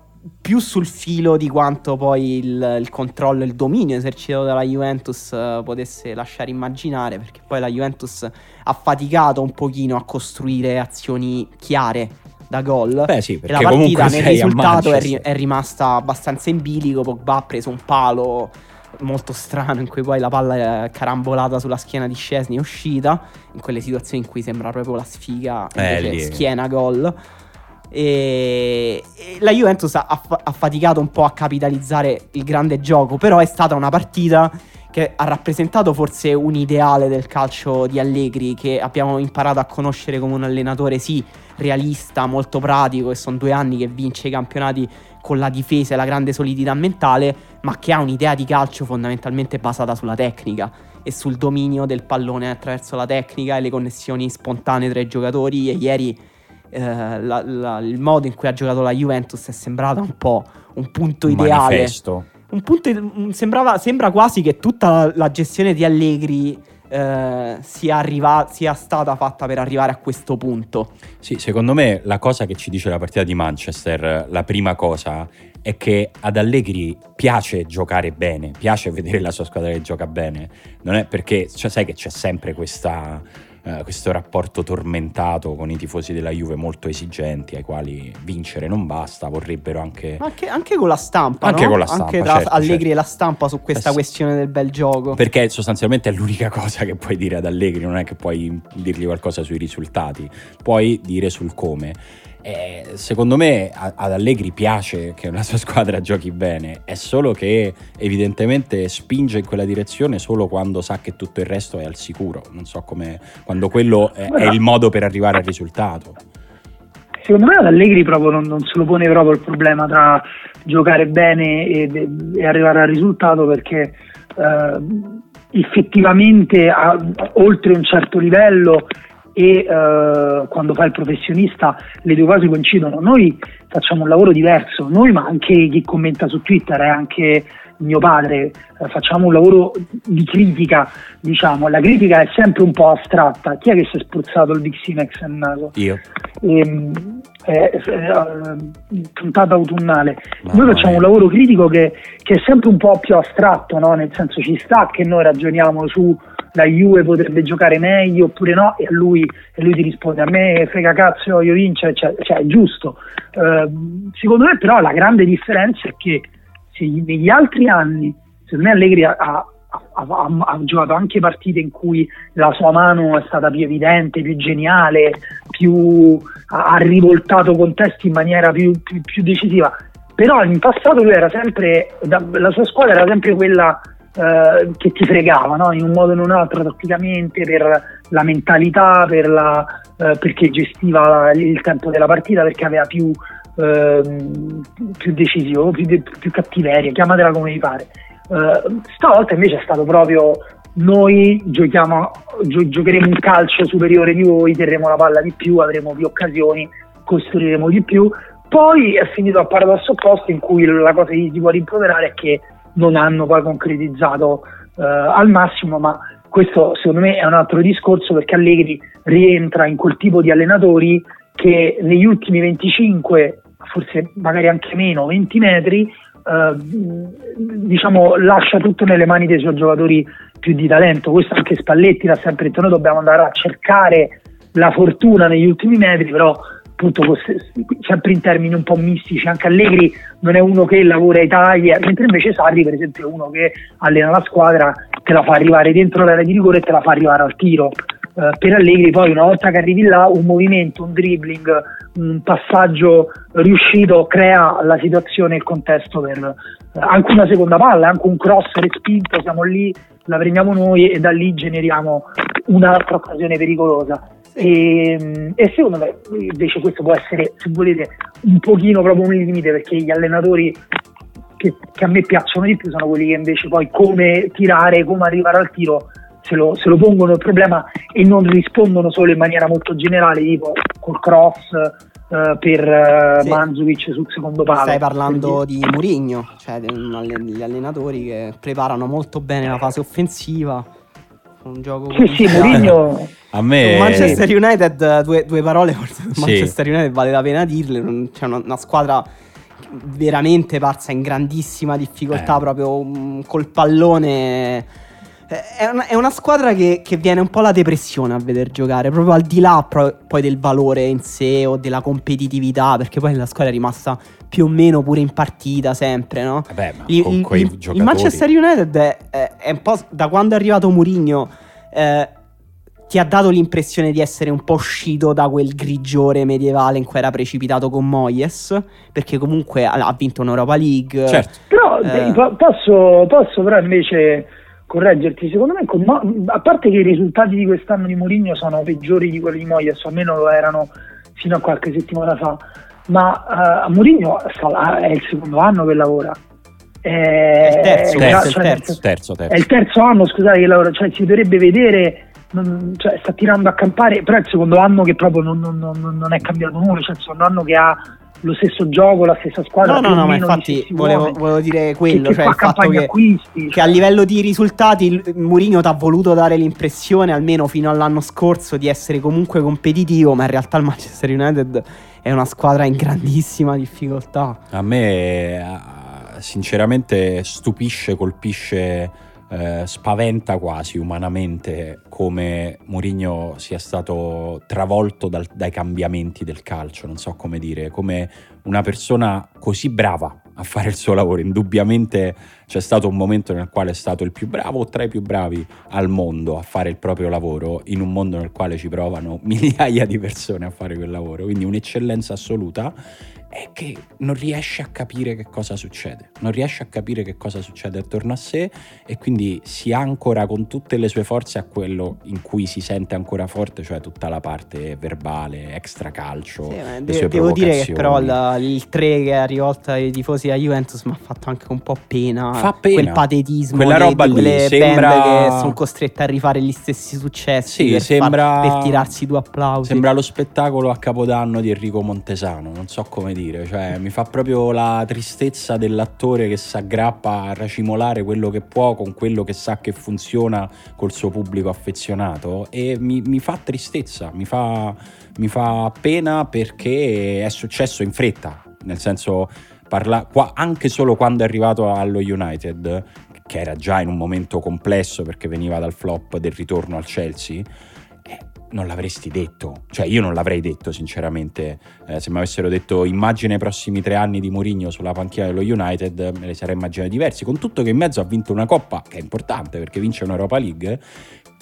più sul filo di quanto poi il, il controllo e il dominio esercitato dalla Juventus eh, potesse lasciare immaginare, perché poi la Juventus ha faticato un pochino a costruire azioni chiare da gol. Beh sì, e la partita nel risultato è, ri- è rimasta abbastanza in bilico. Pogba ha preso un palo molto strano in cui poi la palla è carambolata sulla schiena di Scesni è uscita. In quelle situazioni in cui sembra proprio la sfiga, Eh, invece lì. schiena gol. E, e la Juventus ha, ha fa- ha faticato un po' a capitalizzare il grande gioco, però è stata una partita che ha rappresentato forse un ideale del calcio di Allegri che abbiamo imparato a conoscere come un allenatore sì realista, molto pratico e sono due anni che vince i campionati con la difesa e la grande solidità mentale, ma che ha un'idea di calcio fondamentalmente basata sulla tecnica e sul dominio del pallone attraverso la tecnica e le connessioni spontanee tra i giocatori. E ieri eh, la, la, il modo in cui ha giocato la Juventus è sembrato un po' un punto ideale. Manifesto. Un punto, sembrava, sembra quasi che tutta la, la gestione di Allegri eh, sia, arriva- sia, stata fatta per arrivare a questo punto. Sì, secondo me la cosa che ci dice la partita di Manchester, la prima cosa, è che ad Allegri piace giocare bene, piace vedere la sua squadra che gioca bene. Non è perché, cioè, sai che c'è sempre questa eh, questo rapporto tormentato con i tifosi della Juve molto esigenti, ai quali vincere non basta, vorrebbero anche... Anche, anche con la stampa, anche no? con la stampa, anche tra certo, Allegri certo. e la stampa su questa Eh sì. questione del bel gioco. Perché sostanzialmente è l'unica cosa che puoi dire ad Allegri, non è che puoi dirgli qualcosa sui risultati, puoi dire sul come. Eh, secondo me ad Allegri piace che la sua squadra giochi bene, è solo che evidentemente spinge in quella direzione solo quando sa che tutto il resto è al sicuro. Non so come quando quello è, è il modo per arrivare al risultato. Secondo me ad Allegri proprio non, non se lo pone proprio il problema tra giocare bene e, e arrivare al risultato perché eh, effettivamente a- oltre un certo livello e eh, quando fa il professionista le due cose coincidono. Noi facciamo un lavoro diverso, noi ma anche chi commenta su Twitter e anche mio padre, eh, facciamo un lavoro di critica, diciamo, la critica è sempre un po' astratta. Chi è che si è spruzzato il Big Sinex nel naso? Io. Ehm, eh, eh, puntata autunnale. Mamma Noi facciamo un lavoro critico che, che è sempre un po' più astratto, no? nel senso ci sta che noi ragioniamo su la Juve potrebbe giocare meglio oppure no e lui, e lui ti risponde a me frega cazzo voglio vincere, cioè, cioè, è giusto. Eh, secondo me però la grande differenza è che se negli altri anni, secondo me Allegri ha, ha- ha- ha- giocato anche partite in cui la sua mano è stata più evidente, più geniale, più, ha, rivoltato contesti in maniera più, più- più decisiva. Però in passato lui era sempre, la sua squadra era sempre quella eh, che ti fregava, no? in un modo o in un altro, tatticamente, per la mentalità, per la, eh, perché gestiva la- il tempo della partita, perché aveva più, ehm, più decisione, più, de- più cattiveria, chiamatela come vi pare. Eh, stavolta invece è stato proprio noi giochiamo, gio- giocheremo un calcio superiore di voi, terremo la palla di più, avremo più occasioni, costruiremo di più. Poi è finito al paradosso opposto in cui la cosa che si può rimproverare è che non hanno poi concretizzato eh, al massimo, ma questo secondo me è un altro discorso perché Allegri rientra in quel tipo di allenatori che negli ultimi 25, forse magari anche meno, 20 metri, eh, diciamo lascia tutto nelle mani dei suoi giocatori più di talento. Questo anche Spalletti l'ha sempre detto, noi dobbiamo andare a cercare la fortuna negli ultimi metri, però appunto sempre in termini un po' mistici, anche Allegri non è uno che lavora ai tagli, mentre invece Sarri per esempio è uno che allena la squadra, te la fa arrivare dentro l'area di rigore e te la fa arrivare al tiro. Eh, per Allegri poi una volta che arrivi là un movimento, un dribbling, un passaggio riuscito crea la situazione e il contesto per eh, anche una seconda palla, anche un cross respinto, siamo lì, la prendiamo noi e da lì generiamo un'altra occasione pericolosa. E, e secondo me invece questo può essere, se volete, un pochino proprio un limite perché gli allenatori che, che a me piacciono di più sono quelli che invece poi come tirare, come arrivare al tiro se lo, se lo pongono il problema e non rispondono solo in maniera molto generale, tipo col cross eh, per eh, Sì. Mandzukic sul secondo palo. Stai parlando Per di Mourinho, cioè degli allenatori che preparano molto bene la fase offensiva. Un gioco. Sì, sì, così. A me... Manchester United, due, due parole, forse Sì. Manchester United vale la pena dirle. C'è una, una squadra veramente parsa in grandissima difficoltà, Eh. proprio col pallone. Eh, È una, è una squadra che, che viene un po' la depressione a veder giocare, proprio al di là pro- poi del valore in sé o della competitività, perché poi la squadra è rimasta più o meno pure in partita sempre, no? Vabbè, ma Il, con il- quei il- giocatori... il Manchester United è, è- è un po' da quando è arrivato Mourinho eh, ti ha dato l'impressione di essere un po' uscito da quel grigiore medievale in cui era precipitato con Moyes perché comunque ha, vinto un'Europa League Certo. Però Eh. po- posso, posso però invece correggerti, secondo me con Mo- a parte che i risultati di quest'anno di Mourinho sono peggiori di quelli di Moyes, o almeno lo erano fino a qualche settimana fa, ma uh, Mourinho è il secondo anno che lavora. È il terzo, terzo, cioè, terzo, terzo, terzo, È il terzo anno, scusate, che lavora, cioè si dovrebbe vedere, non, cioè, sta tirando a campare, però è il secondo anno che proprio non, non, non è cambiato nulla, cioè il secondo anno che ha lo stesso gioco, la stessa squadra. No, no, no, ma infatti volevo, volevo, dire quello, che, cioè il fatto che, acquisti, che a livello di risultati Mourinho ti ha voluto dare l'impressione, almeno fino all'anno scorso, di essere comunque competitivo, ma in realtà il Manchester United è una squadra in grandissima difficoltà. A me sinceramente stupisce, colpisce eh, spaventa quasi umanamente come Mourinho sia stato travolto dal, dai cambiamenti del calcio, non so come dire, come una persona così brava a fare il suo lavoro. Indubbiamente c'è stato un momento nel quale è stato il più bravo o tra i più bravi al mondo a fare il proprio lavoro, in un mondo nel quale ci provano migliaia di persone a fare quel lavoro, quindi un'eccellenza assoluta è che non riesce a capire che cosa succede, non riesce a capire che cosa succede attorno a sé e quindi si ancora con tutte le sue forze a quello in cui si sente ancora forte, cioè tutta la parte verbale, extra calcio. Sì, de- devo dire che però la, il 3 che ha rivolto ai tifosi a Juventus mi ha fatto anche un po' pena, Fa pena. quel patetismo quella roba di, quelle lì, sembra... che sono costrette a rifare gli stessi successi sì, per, sembra... far, per tirarsi due applausi. Sembra lo spettacolo a Capodanno di Enrico Montesano, non so come dire, cioè mi fa proprio la tristezza dell'attore che si aggrappa a racimolare quello che può con quello che sa che funziona col suo pubblico affezionato e mi, mi fa tristezza, mi fa, mi fa pena perché è successo in fretta, nel senso parla, qua, anche solo quando è arrivato allo United, che era già in un momento complesso perché veniva dal flop del ritorno al Chelsea, non l'avresti detto, cioè io non l'avrei detto sinceramente, eh, se mi avessero detto immagine i prossimi tre anni di Mourinho sulla panchina dello United me le sarei immaginate diversi, con tutto che in mezzo ha vinto una coppa che è importante perché vince un'Europa League,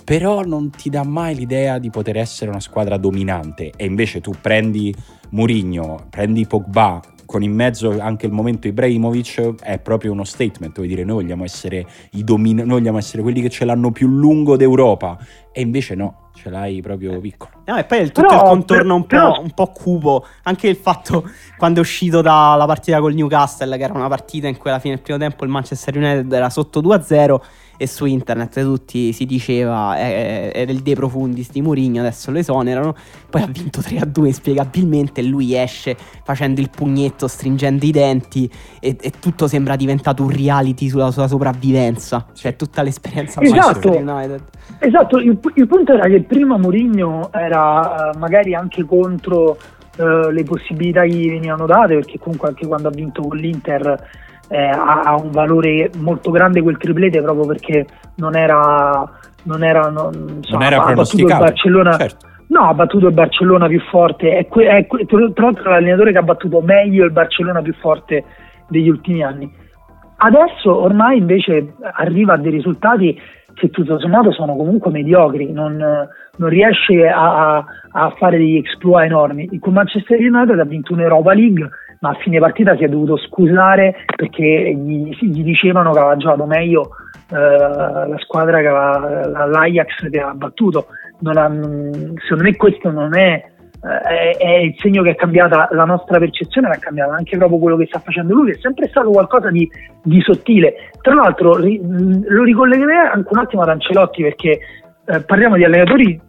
però non ti dà mai l'idea di poter essere una squadra dominante. E invece tu prendi Mourinho, prendi Pogba, con in mezzo anche il momento Ibrahimovic è proprio uno statement, vuol dire noi vogliamo essere i domin- noi vogliamo essere quelli che ce l'hanno più lungo d'Europa e invece no, ce l'hai proprio piccolo. No, e poi il tutto però, il contorno un, però... po', un po' cubo, anche il fatto quando è uscito dalla partita col Newcastle, che era una partita in cui alla fine del primo tempo il Manchester United era sotto 2-0 e su internet tutti si diceva eh, era il De Profundis di Mourinho, adesso lo esonerano, poi ha vinto 3-2 inspiegabilmente, lui esce facendo il pugnetto, stringendo i denti e, e, tutto sembra diventato un reality sulla sua sopravvivenza, cioè tutta l'esperienza esatto, United. Esatto, il, il, punto era che prima Mourinho era uh, magari anche contro uh, le possibilità che gli venivano date, perché comunque anche quando ha vinto con l'Inter eh, ha, ha, un valore molto grande quel triplete proprio perché non era non era, non, so, non era pronosticato Barcellona, certo. no ha battuto il Barcellona più forte. È, que- è que- tra l'altro l'allenatore che ha battuto meglio il Barcellona più forte degli ultimi anni. Adesso ormai invece arriva a dei risultati che tutto sommato sono comunque mediocri non, non riesce a, a, a, fare degli exploit enormi. Con Manchester United ha vinto un'Europa League ma a fine partita si è dovuto scusare perché gli, gli dicevano che aveva giocato meglio eh, la squadra che aveva, l'Ajax che aveva battuto. Ha, secondo me questo non è, eh, è, il segno che è cambiata la nostra percezione, ma è cambiato anche proprio quello che sta facendo lui, è sempre stato qualcosa di, di sottile. Tra l'altro ri, lo ricollegherei anche un attimo ad Ancelotti perché eh, parliamo di allenatori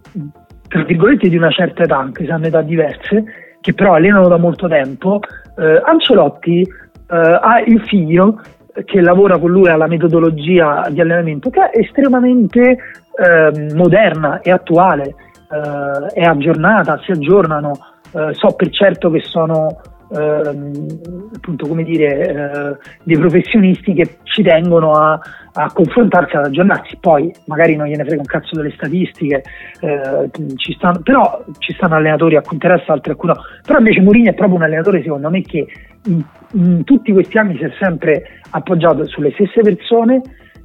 tra virgolette di una certa età, anche se hanno età diverse, che però allenano da molto tempo, eh, Ancelotti eh, ha il figlio che lavora con lui alla metodologia di allenamento che è estremamente eh, moderna e attuale, eh, è aggiornata, si aggiornano, eh, so per certo che sono ehm, appunto come dire eh, dei professionisti che ci tengono a, a, confrontarsi, ad aggiornarsi poi magari non gliene frega un cazzo delle statistiche eh, ci stanno, però ci stanno allenatori a cui interessa altri a cui no però invece Mourinho è proprio un allenatore secondo me che in, in tutti questi anni si è sempre appoggiato sulle stesse persone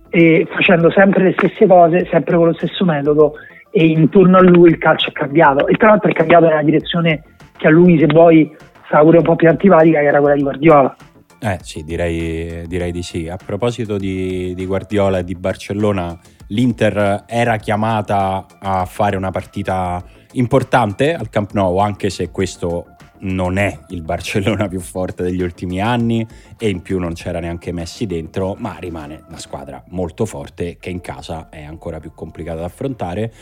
e facendo sempre le stesse cose sempre con lo stesso metodo e intorno a lui il calcio è cambiato. E tra l'altro è cambiato nella direzione che a lui se vuoi stava pure un po' più antipatica che era quella di Guardiola. Eh sì, direi, direi di sì. A proposito di, di, Guardiola e di Barcellona, l'Inter era chiamata a fare una partita importante al Camp Nou, anche se questo non è il Barcellona più forte degli ultimi anni e in più non c'era neanche Messi dentro, ma rimane una squadra molto forte che in casa è ancora più complicata da affrontare.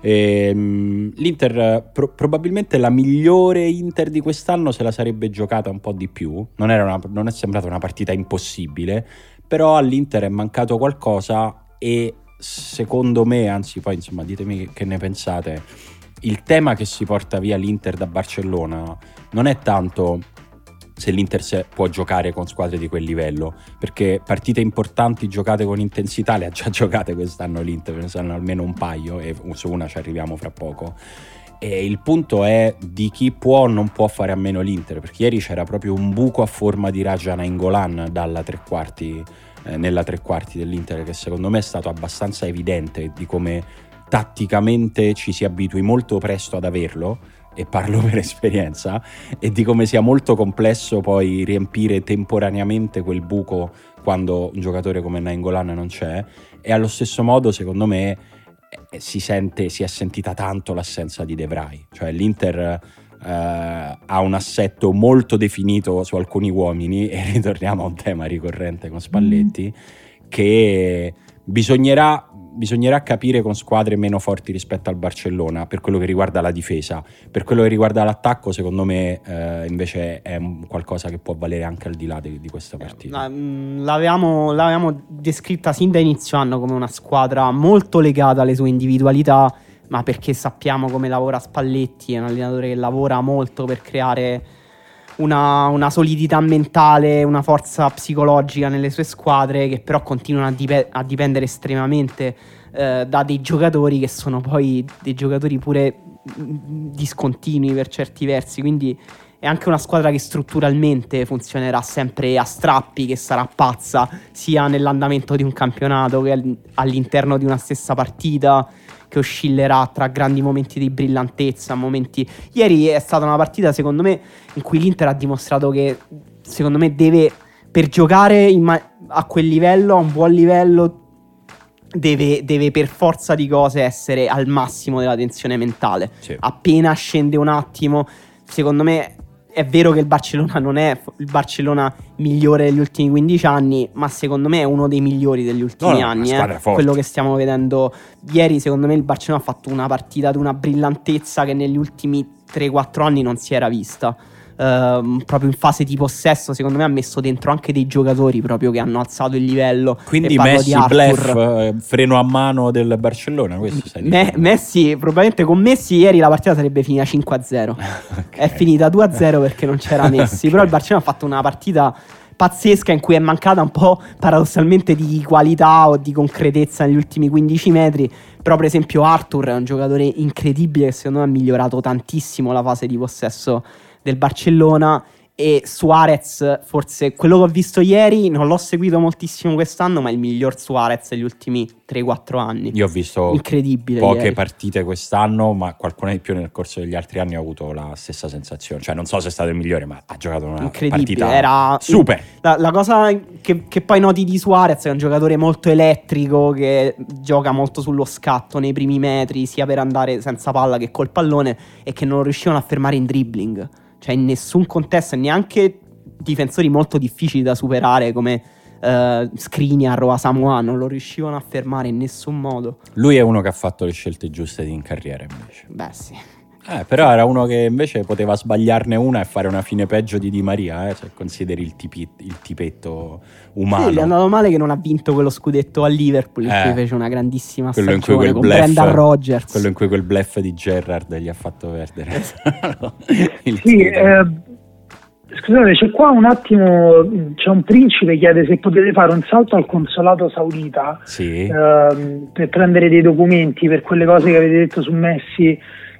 E, ehm, L'Inter, pro- probabilmente la migliore Inter di quest'anno se la sarebbe giocata un po' di più, non, una, non è sembrata una partita impossibile, però all'Inter è mancato qualcosa e secondo me, anzi poi insomma ditemi che ne pensate, il tema che si porta via l'Inter da Barcellona non è tanto se l'Inter può giocare con squadre di quel livello, perché partite importanti giocate con intensità le ha già giocate quest'anno l'Inter, ne sanno almeno un paio e su una ci arriviamo fra poco. E il punto è di chi può o non può fare a meno l'Inter, perché ieri c'era proprio un buco a forma di Raja Nainggolan dalla tre quarti, eh, nella tre quarti dell'Inter, che secondo me è stato abbastanza evidente di come tatticamente ci si abitui molto presto ad averlo, e parlo per esperienza, e di come sia molto complesso poi riempire temporaneamente quel buco quando un giocatore come Nainggolan non c'è, e allo stesso modo secondo me eh, si, sente, si è sentita tanto l'assenza di De Vrij, cioè l'Inter eh, ha un assetto molto definito su alcuni uomini, e ritorniamo a un tema ricorrente con Spalletti, mm. che bisognerà bisognerà capire con squadre meno forti rispetto al Barcellona per quello che riguarda la difesa. Per quello che riguarda l'attacco, secondo me, eh, invece è qualcosa che può valere anche al di là di, di questa partita. Mm, l'avevamo, l'avevamo descritta sin da inizio anno come una squadra molto legata alle sue individualità, ma perché sappiamo come lavora Spalletti, è un allenatore che lavora molto per creare. Una, una, solidità mentale, una forza psicologica nelle sue squadre che però continuano a, dip- a dipendere estremamente eh, da dei giocatori che sono poi dei giocatori pure mm, discontinui per certi versi, quindi è anche una squadra che strutturalmente funzionerà sempre a strappi, che sarà pazza sia nell'andamento di un campionato che all'interno di una stessa partita, che oscillerà tra grandi momenti di brillantezza, momenti... Ieri è stata una partita, secondo me, in cui l'Inter ha dimostrato che, secondo me, deve, per giocare ma- a quel livello, a un buon livello, Deve, deve, per forza di cose essere al massimo della tensione mentale. Sì. Appena scende un attimo, secondo me è vero che il Barcellona non è il Barcellona migliore degli ultimi 15 anni, ma secondo me è uno dei migliori degli ultimi no, anni. Eh. Quello che stiamo vedendo ieri, secondo me il Barcellona ha fatto una partita di una brillantezza che negli ultimi 3-4 anni non si era vista ehm, proprio in fase di possesso, secondo me ha messo dentro anche dei giocatori proprio che hanno alzato il livello. Quindi Messi, bluff, eh, freno a mano del Barcellona, questo stai Me- Messi, probabilmente con Messi ieri la partita sarebbe finita 5-0. okay. È finita 2-0 perché non c'era Messi, però il Barcellona ha fatto una partita pazzesca in cui è mancata un po' paradossalmente di qualità o di concretezza negli ultimi 15 metri. Però, per esempio, Arthur è un giocatore incredibile che secondo me ha migliorato tantissimo la fase di possesso del Barcellona e Suarez, forse quello che ho visto ieri, non l'ho seguito moltissimo quest'anno, ma è il miglior Suarez degli ultimi 3-4 anni. Io ho visto Incredibile poche ieri. partite quest'anno, ma qualcuna di più nel corso degli altri anni ho avuto la stessa sensazione. Cioè, non so se è stato il migliore, ma ha giocato una partita Era super. La, la cosa che, che, poi noti di Suarez è un giocatore molto elettrico che gioca molto sullo scatto nei primi metri, sia per andare senza palla che col pallone, e che non riuscivano a fermare in dribbling cioè in nessun contesto, neanche difensori molto difficili da superare come uh, Skriniar o Asamoah non lo riuscivano a fermare in nessun modo. Lui è uno che ha fatto le scelte giuste in carriera invece. Beh sì. Eh, però era uno che invece poteva sbagliarne una e fare una fine peggio di Di Maria, eh? se consideri il, tipi, il, tipetto umano. Sì, gli è andato male che non ha vinto quello scudetto a Liverpool, eh, che fece una grandissima quello stagione con bluff, Brendan Rodgers. Quello in cui quel bluff di Gerrard gli ha fatto perdere. Sì, eh, scusate, c'è qua un attimo, c'è un principe che chiede se potete fare un salto al consolato saudita sì. Ehm, per prendere dei documenti per quelle cose che avete detto su Messi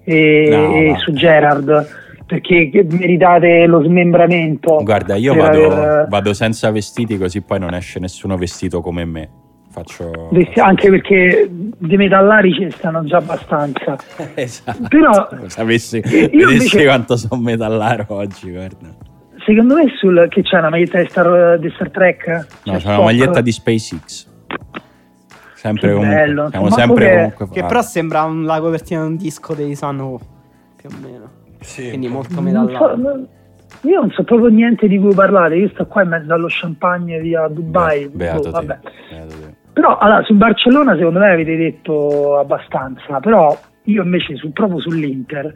e, no, e su Gerard perché meritate lo smembramento. Guarda, io vado, aver... vado, senza vestiti così poi non esce nessuno vestito come me. Faccio... Anche perché di metallari ne stanno già abbastanza. esatto. Però sapessi invece... quanto sono metallaro oggi, guarda. Secondo me sul, che c'è una maglietta di Star, di Star Trek? No, c'è una maglietta di SpaceX. Sempre comunque, bello. Siamo sempre che, comunque Che però sembra un, la copertina di un disco dei Sano, più o meno. Sì. Quindi molto medallato. io non so proprio niente di cui parlare, io sto qua in mezzo allo champagne via Dubai. Beato oh, vabbè. Però allora, su Barcellona secondo me avete detto abbastanza, però io invece su, proprio sull'Inter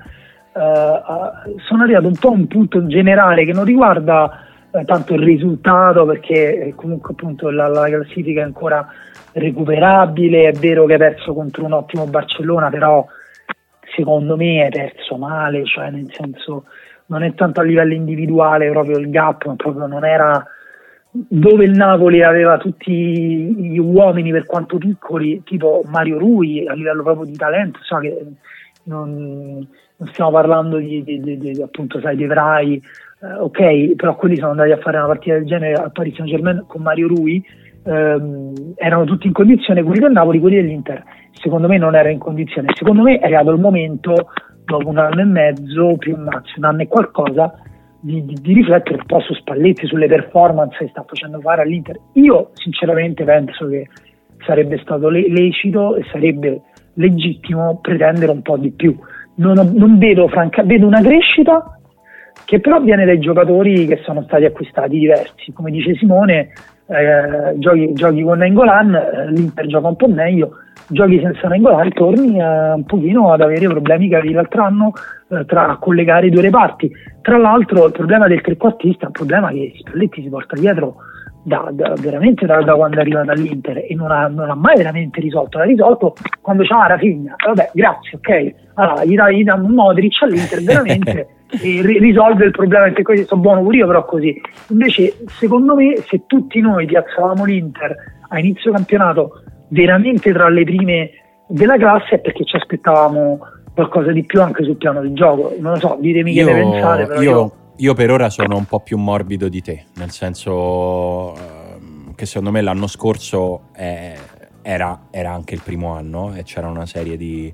uh, sono arrivato un po' a un punto generale che non riguarda uh, tanto il risultato perché comunque appunto la, la classifica è ancora recuperabile, è vero che hai perso contro un ottimo Barcellona, però secondo me hai perso male, cioè nel senso non è tanto a livello individuale proprio il gap, ma proprio non era dove il Napoli aveva tutti gli uomini per quanto piccoli, tipo Mario Rui a livello proprio di talento, so che non, non stiamo parlando di, di, di, di appunto sai dei Vrai, eh, ok, però quelli sono andati a fare una partita del genere a Paris Saint Germain con Mario Rui, ehm, erano tutti in condizione, quelli del Napoli, quelli dell'Inter, secondo me non era in condizione, secondo me è arrivato il momento, dopo un anno e mezzo, più anzi un anno e qualcosa, di, di, di, riflettere un po' su Spalletti, sulle performance che sta facendo fare all'Inter. Io sinceramente penso che sarebbe stato le- lecito e sarebbe legittimo pretendere un po' di più. Non, non vedo, franca, vedo una crescita che però viene dai giocatori che sono stati acquistati diversi. Come dice Simone, eh, giochi, giochi, con Nengolan, l'Inter gioca un po' meglio, giochi senza Nengolan, torni eh, un pochino ad avere problemi che avevi l'altro anno eh, tra, collegare i due reparti. Tra l'altro il problema del trequartista è un problema che Spalletti si porta dietro da, da, veramente da, da, quando è arrivato all'Inter e non ha, non ha, mai veramente risolto. L'ha risolto quando c'era la figlia. Vabbè, grazie, ok. Allora, gli dà un Modric all'Inter veramente e ri- risolve il problema perché così sono buono pure io, però così. Invece, secondo me, se tutti noi piazzavamo l'Inter a inizio campionato veramente tra le prime della classe è perché ci aspettavamo qualcosa di più anche sul piano del gioco. Non lo so, ditemi che ne pensate. Però io, io... io per ora sono un po' più morbido di te, nel senso uh, che secondo me l'anno scorso è, era, era, anche il primo anno e c'era una serie di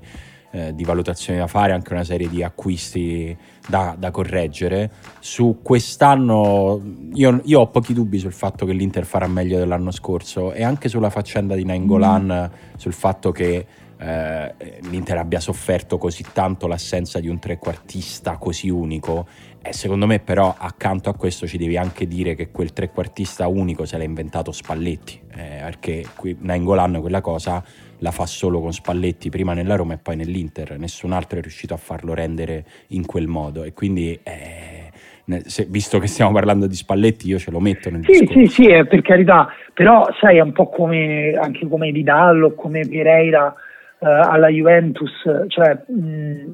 eh, di valutazioni da fare, anche una serie di acquisti da, da correggere. Su quest'anno io, io, ho pochi dubbi sul fatto che l'Inter farà meglio dell'anno scorso e anche sulla faccenda di Nainggolan, mm. sul fatto che eh, l'Inter abbia sofferto così tanto l'assenza di un trequartista così unico. E secondo me, però, accanto a questo ci devi anche dire che quel trequartista unico se l'ha inventato Spalletti, eh, perché qui Nainggolan quella cosa la fa solo con Spalletti, prima nella Roma e poi nell'Inter, nessun altro è riuscito a farlo rendere in quel modo. E quindi eh, se, visto che stiamo parlando di Spalletti io ce lo metto nel Sì, discorso. sì, sì, eh, per carità, però sai è un po' come anche come Vidallo, come Pereira eh, alla Juventus, cioè mh,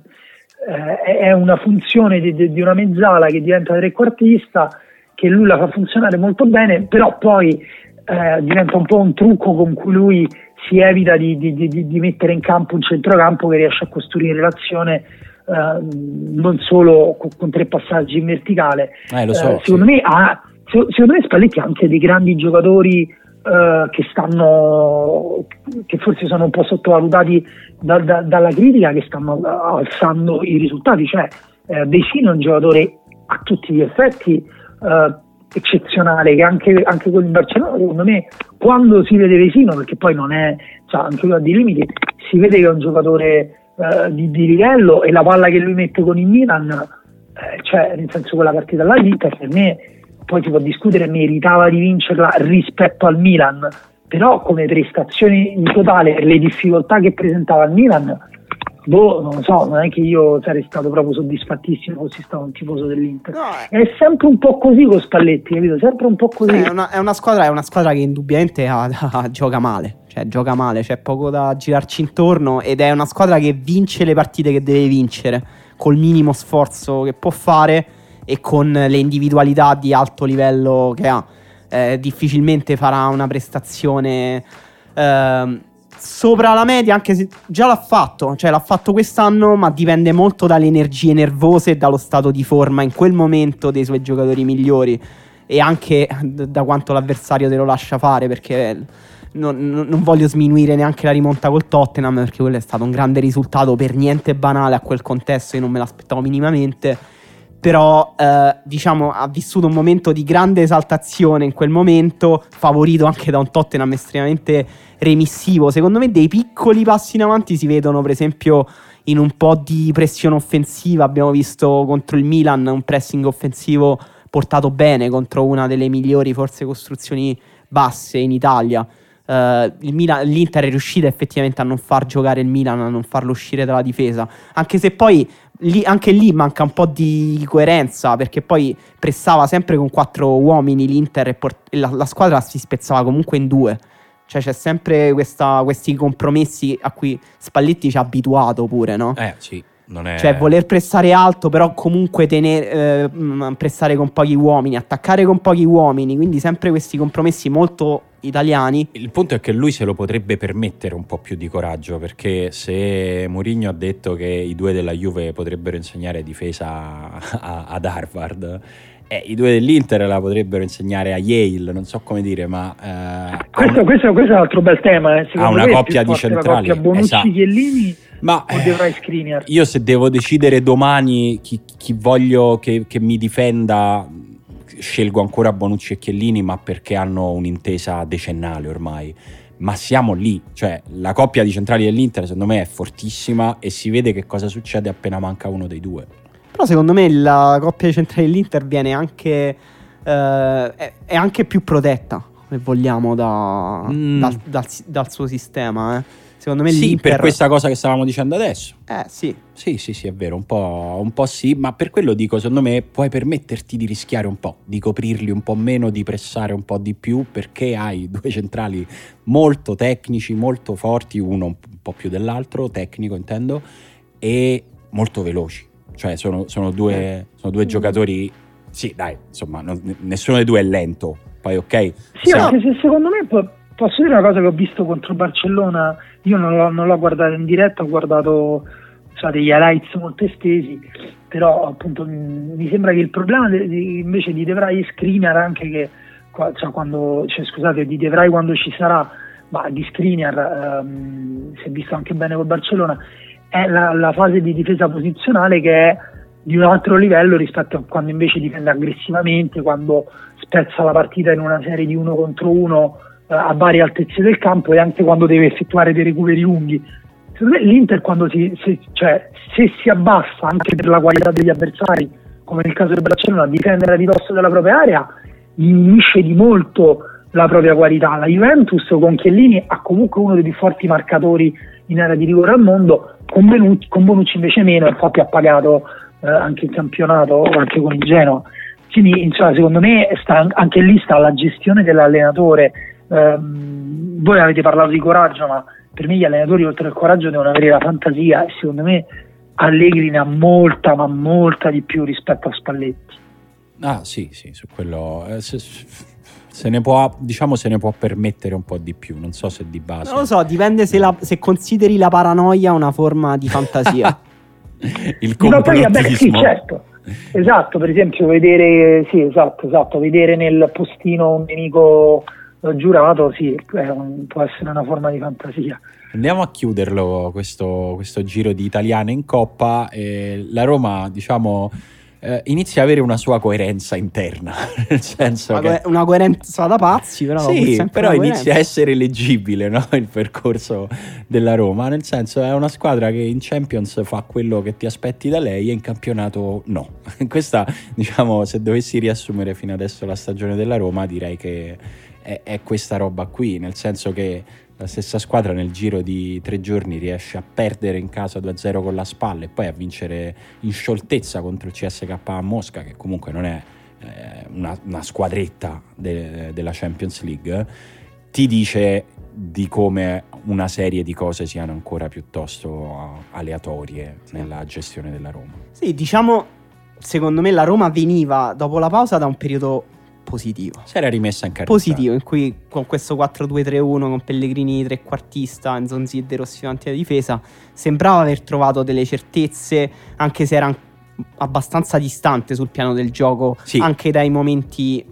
eh, è una funzione di, di, una mezzala che diventa trequartista che lui la fa funzionare molto bene, però poi eh, diventa un po' un trucco con cui lui si evita di, di, di, di, mettere in campo un centrocampo che riesce a costruire relazione eh, non solo con, con, tre passaggi in verticale. Eh, so, eh, secondo, sì. me ha, secondo me Spalletti ha anche dei grandi giocatori eh, che stanno che forse sono un po' sottovalutati da, da, dalla critica che stanno alzando i risultati. Cioè, eh, Vesino è un giocatore a tutti gli effetti eh, eccezionale che anche, anche quello in Barcellona secondo me quando si vede Vesino perché poi non è cioè, lui ha dei limiti si vede che è un giocatore eh, di, di, livello e la palla che lui mette con il Milan eh, cioè nel senso quella partita là l'Inter per me poi si può discutere meritava di vincerla rispetto al Milan però come prestazioni in totale le difficoltà che presentava il Milan boh, non lo so, non è che io sarei stato proprio soddisfattissimo fossi stato un tifoso dell'Inter. No, è... è sempre un po' così con Spalletti, capito? Sempre un po' così. È una, è una, squadra, è una squadra, che indubbiamente ha, ha, gioca male, cioè gioca male, c'è poco da girarci intorno ed è una squadra che vince le partite che deve vincere col minimo sforzo che può fare e con le individualità di alto livello che ha. Eh, difficilmente farà una prestazione eh, sopra la media, anche se già l'ha fatto, cioè l'ha fatto quest'anno, ma dipende molto dalle energie nervose e dallo stato di forma in quel momento dei suoi giocatori migliori e anche da quanto l'avversario te lo lascia fare, perché non, non, voglio sminuire neanche la rimonta col Tottenham, perché quello è stato un grande risultato per niente banale a quel contesto, io non me l'aspettavo minimamente però eh, diciamo ha vissuto un momento di grande esaltazione in quel momento, favorito anche da un Tottenham estremamente remissivo. Secondo me dei piccoli passi in avanti si vedono per esempio in un po' di pressione offensiva. Abbiamo visto contro il Milan un pressing offensivo portato bene contro una delle migliori forse costruzioni basse in Italia. Uh, Milan, L'Inter è riuscita effettivamente a non far giocare il Milan, a non farlo uscire dalla difesa, anche se poi lì, anche lì manca un po' di coerenza perché poi pressava sempre con quattro uomini l'Inter e, port- e la, la, squadra si spezzava comunque in due. Cioè c'è sempre questa, questi compromessi a cui Spalletti ci ha abituato pure, no? Eh sì. È... Cioè, voler pressare alto, però comunque tenere, eh, pressare con pochi uomini, attaccare con pochi uomini. Quindi, sempre questi compromessi molto italiani. Il punto è che lui se lo potrebbe permettere un po' più di coraggio. Perché se Mourinho ha detto che i due della Juve potrebbero insegnare difesa a, ad Harvard. Eh, I due dell'Inter la potrebbero insegnare a Yale, non so come dire, ma. Eh, questo, un... questo, questo, è un altro bel tema. Eh. Ha una coppia di centrali. La coppia Bonucci-Chiellini esatto. Ma eh, io se devo decidere domani chi, chi voglio che, che, mi difenda, scelgo ancora Bonucci e Chiellini, ma perché hanno un'intesa decennale ormai. Ma siamo lì, cioè la coppia di centrali dell'Inter secondo me è fortissima e si vede che cosa succede appena manca uno dei due. Però secondo me la coppia di centrali dell'Inter viene anche, eh, è, è, anche più protetta, se vogliamo, da, mm. dal, dal, dal, suo sistema. Eh. Secondo me sì, l'Inter... per questa cosa che stavamo dicendo adesso. Eh, sì. Sì, sì, sì, è vero, un po', un po', sì, ma per quello dico, secondo me puoi permetterti di rischiare un po', di coprirli un po' meno, di pressare un po' di più, perché hai due centrali molto tecnici, molto forti, uno un po' più dell'altro, tecnico intendo, e molto veloci. Cioè sono, sono, due, sono due, giocatori, sì dai, insomma, non, nessuno dei due è lento, poi ok. Sì, Siamo... anche se secondo me posso dire una cosa che ho visto contro Barcellona? Io non l'ho, non l'ho guardato in diretta, ho guardato so, degli highlights molto estesi, però appunto mi sembra che il problema de, de, invece di De Vrij e Skriniar anche che cioè, quando, cioè, scusate, di De Vrij quando ci sarà, ma di Skriniar um, si è visto anche bene con Barcellona, è la, la, fase di difesa posizionale che è di un altro livello rispetto a quando invece difende aggressivamente, quando spezza la partita in una serie di uno contro uno a varie altezze del campo e anche quando deve effettuare dei recuperi lunghi. Secondo me l'Inter quando si, se, cioè, se si abbassa anche per la qualità degli avversari, come nel caso del Barcellona, a difendere a ridosso della propria area, diminuisce di molto la propria qualità. La Juventus con Chiellini ha comunque uno dei più forti marcatori in area di rigore al mondo, con Bonucci, con Bonucci invece meno, infatti ha pagato eh, anche il campionato, anche con il Genoa. Quindi insomma, secondo me sta, anche lì sta la gestione dell'allenatore, ehm, voi avete parlato di coraggio, ma per me gli allenatori oltre al coraggio devono avere la fantasia e secondo me Allegri ne ha molta, ma molta di più rispetto a Spalletti. Ah sì, sì, su quello... Eh, se, se ne può, diciamo, se ne può permettere un po' di più, non so se di base. Non lo so, dipende se, la, se consideri la paranoia una forma di fantasia. Il complottismo. No, poi, vabbè, sì, certo. Esatto, per esempio, vedere, sì, esatto, esatto, vedere nel postino un nemico giurato, sì, un, può essere una forma di fantasia. Andiamo a chiuderlo questo, questo giro di italiane in coppa. Eh, la Roma, diciamo, eh, inizia ad avere una sua coerenza interna. nel senso una, che... una coerenza da pazzi, però. Sì, però inizia a essere leggibile no? il percorso della Roma. Nel senso, è una squadra che in Champions fa quello che ti aspetti da lei e in campionato no. Questa, diciamo, se dovessi riassumere fino adesso la stagione della Roma, direi che è, è questa roba qui, nel senso che la stessa squadra nel giro di tre giorni riesce a perdere in casa 2-0 con la spalla e poi a vincere in scioltezza contro il CSK a Mosca, che comunque non è eh, una, una, squadretta de, della Champions League, ti dice di come una serie di cose siano ancora piuttosto aleatorie nella gestione della Roma. Sì, diciamo, secondo me la Roma veniva dopo la pausa da un periodo positivo. Si era rimessa in carriera. Positivo, in cui con questo 4-2-3-1 con Pellegrini trequartista, Nzonzi Rossi davanti alla difesa, sembrava aver trovato delle certezze, anche se era abbastanza distante sul piano del gioco, sì. anche dai momenti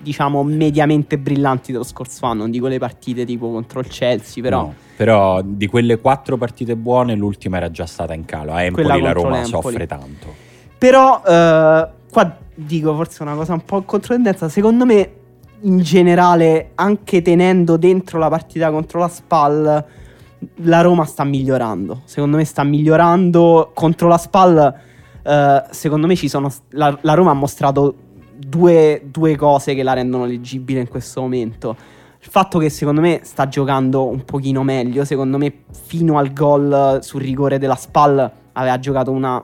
diciamo mediamente brillanti dello scorso anno, non dico le partite tipo contro il Chelsea, però... No, però di quelle quattro partite buone l'ultima era già stata in calo, a Empoli la Roma l'Empoli. soffre tanto. Però eh, qua dico forse una cosa un po' controtendenza, secondo me in generale, anche tenendo dentro la partita contro la SPAL, la Roma sta migliorando. Secondo me sta migliorando contro la Spal. Uh, secondo me sono. La, la Roma ha mostrato due, due, cose che la rendono leggibile in questo momento. Il fatto che secondo me sta giocando un pochino meglio. Secondo me, fino al gol sul rigore della Spal, aveva giocato una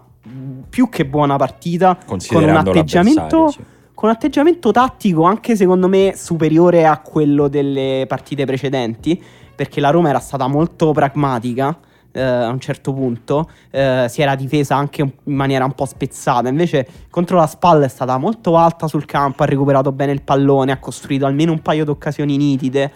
più che buona partita. Con un atteggiamento. Sì. Con un atteggiamento tattico anche secondo me superiore a quello delle partite precedenti perché la Roma era stata molto pragmatica. Uh, a un certo punto uh, si era difesa anche in maniera un po' spezzata. Invece, contro la spalla è stata molto alta sul campo, ha recuperato bene il pallone, ha costruito almeno un paio di occasioni nitide.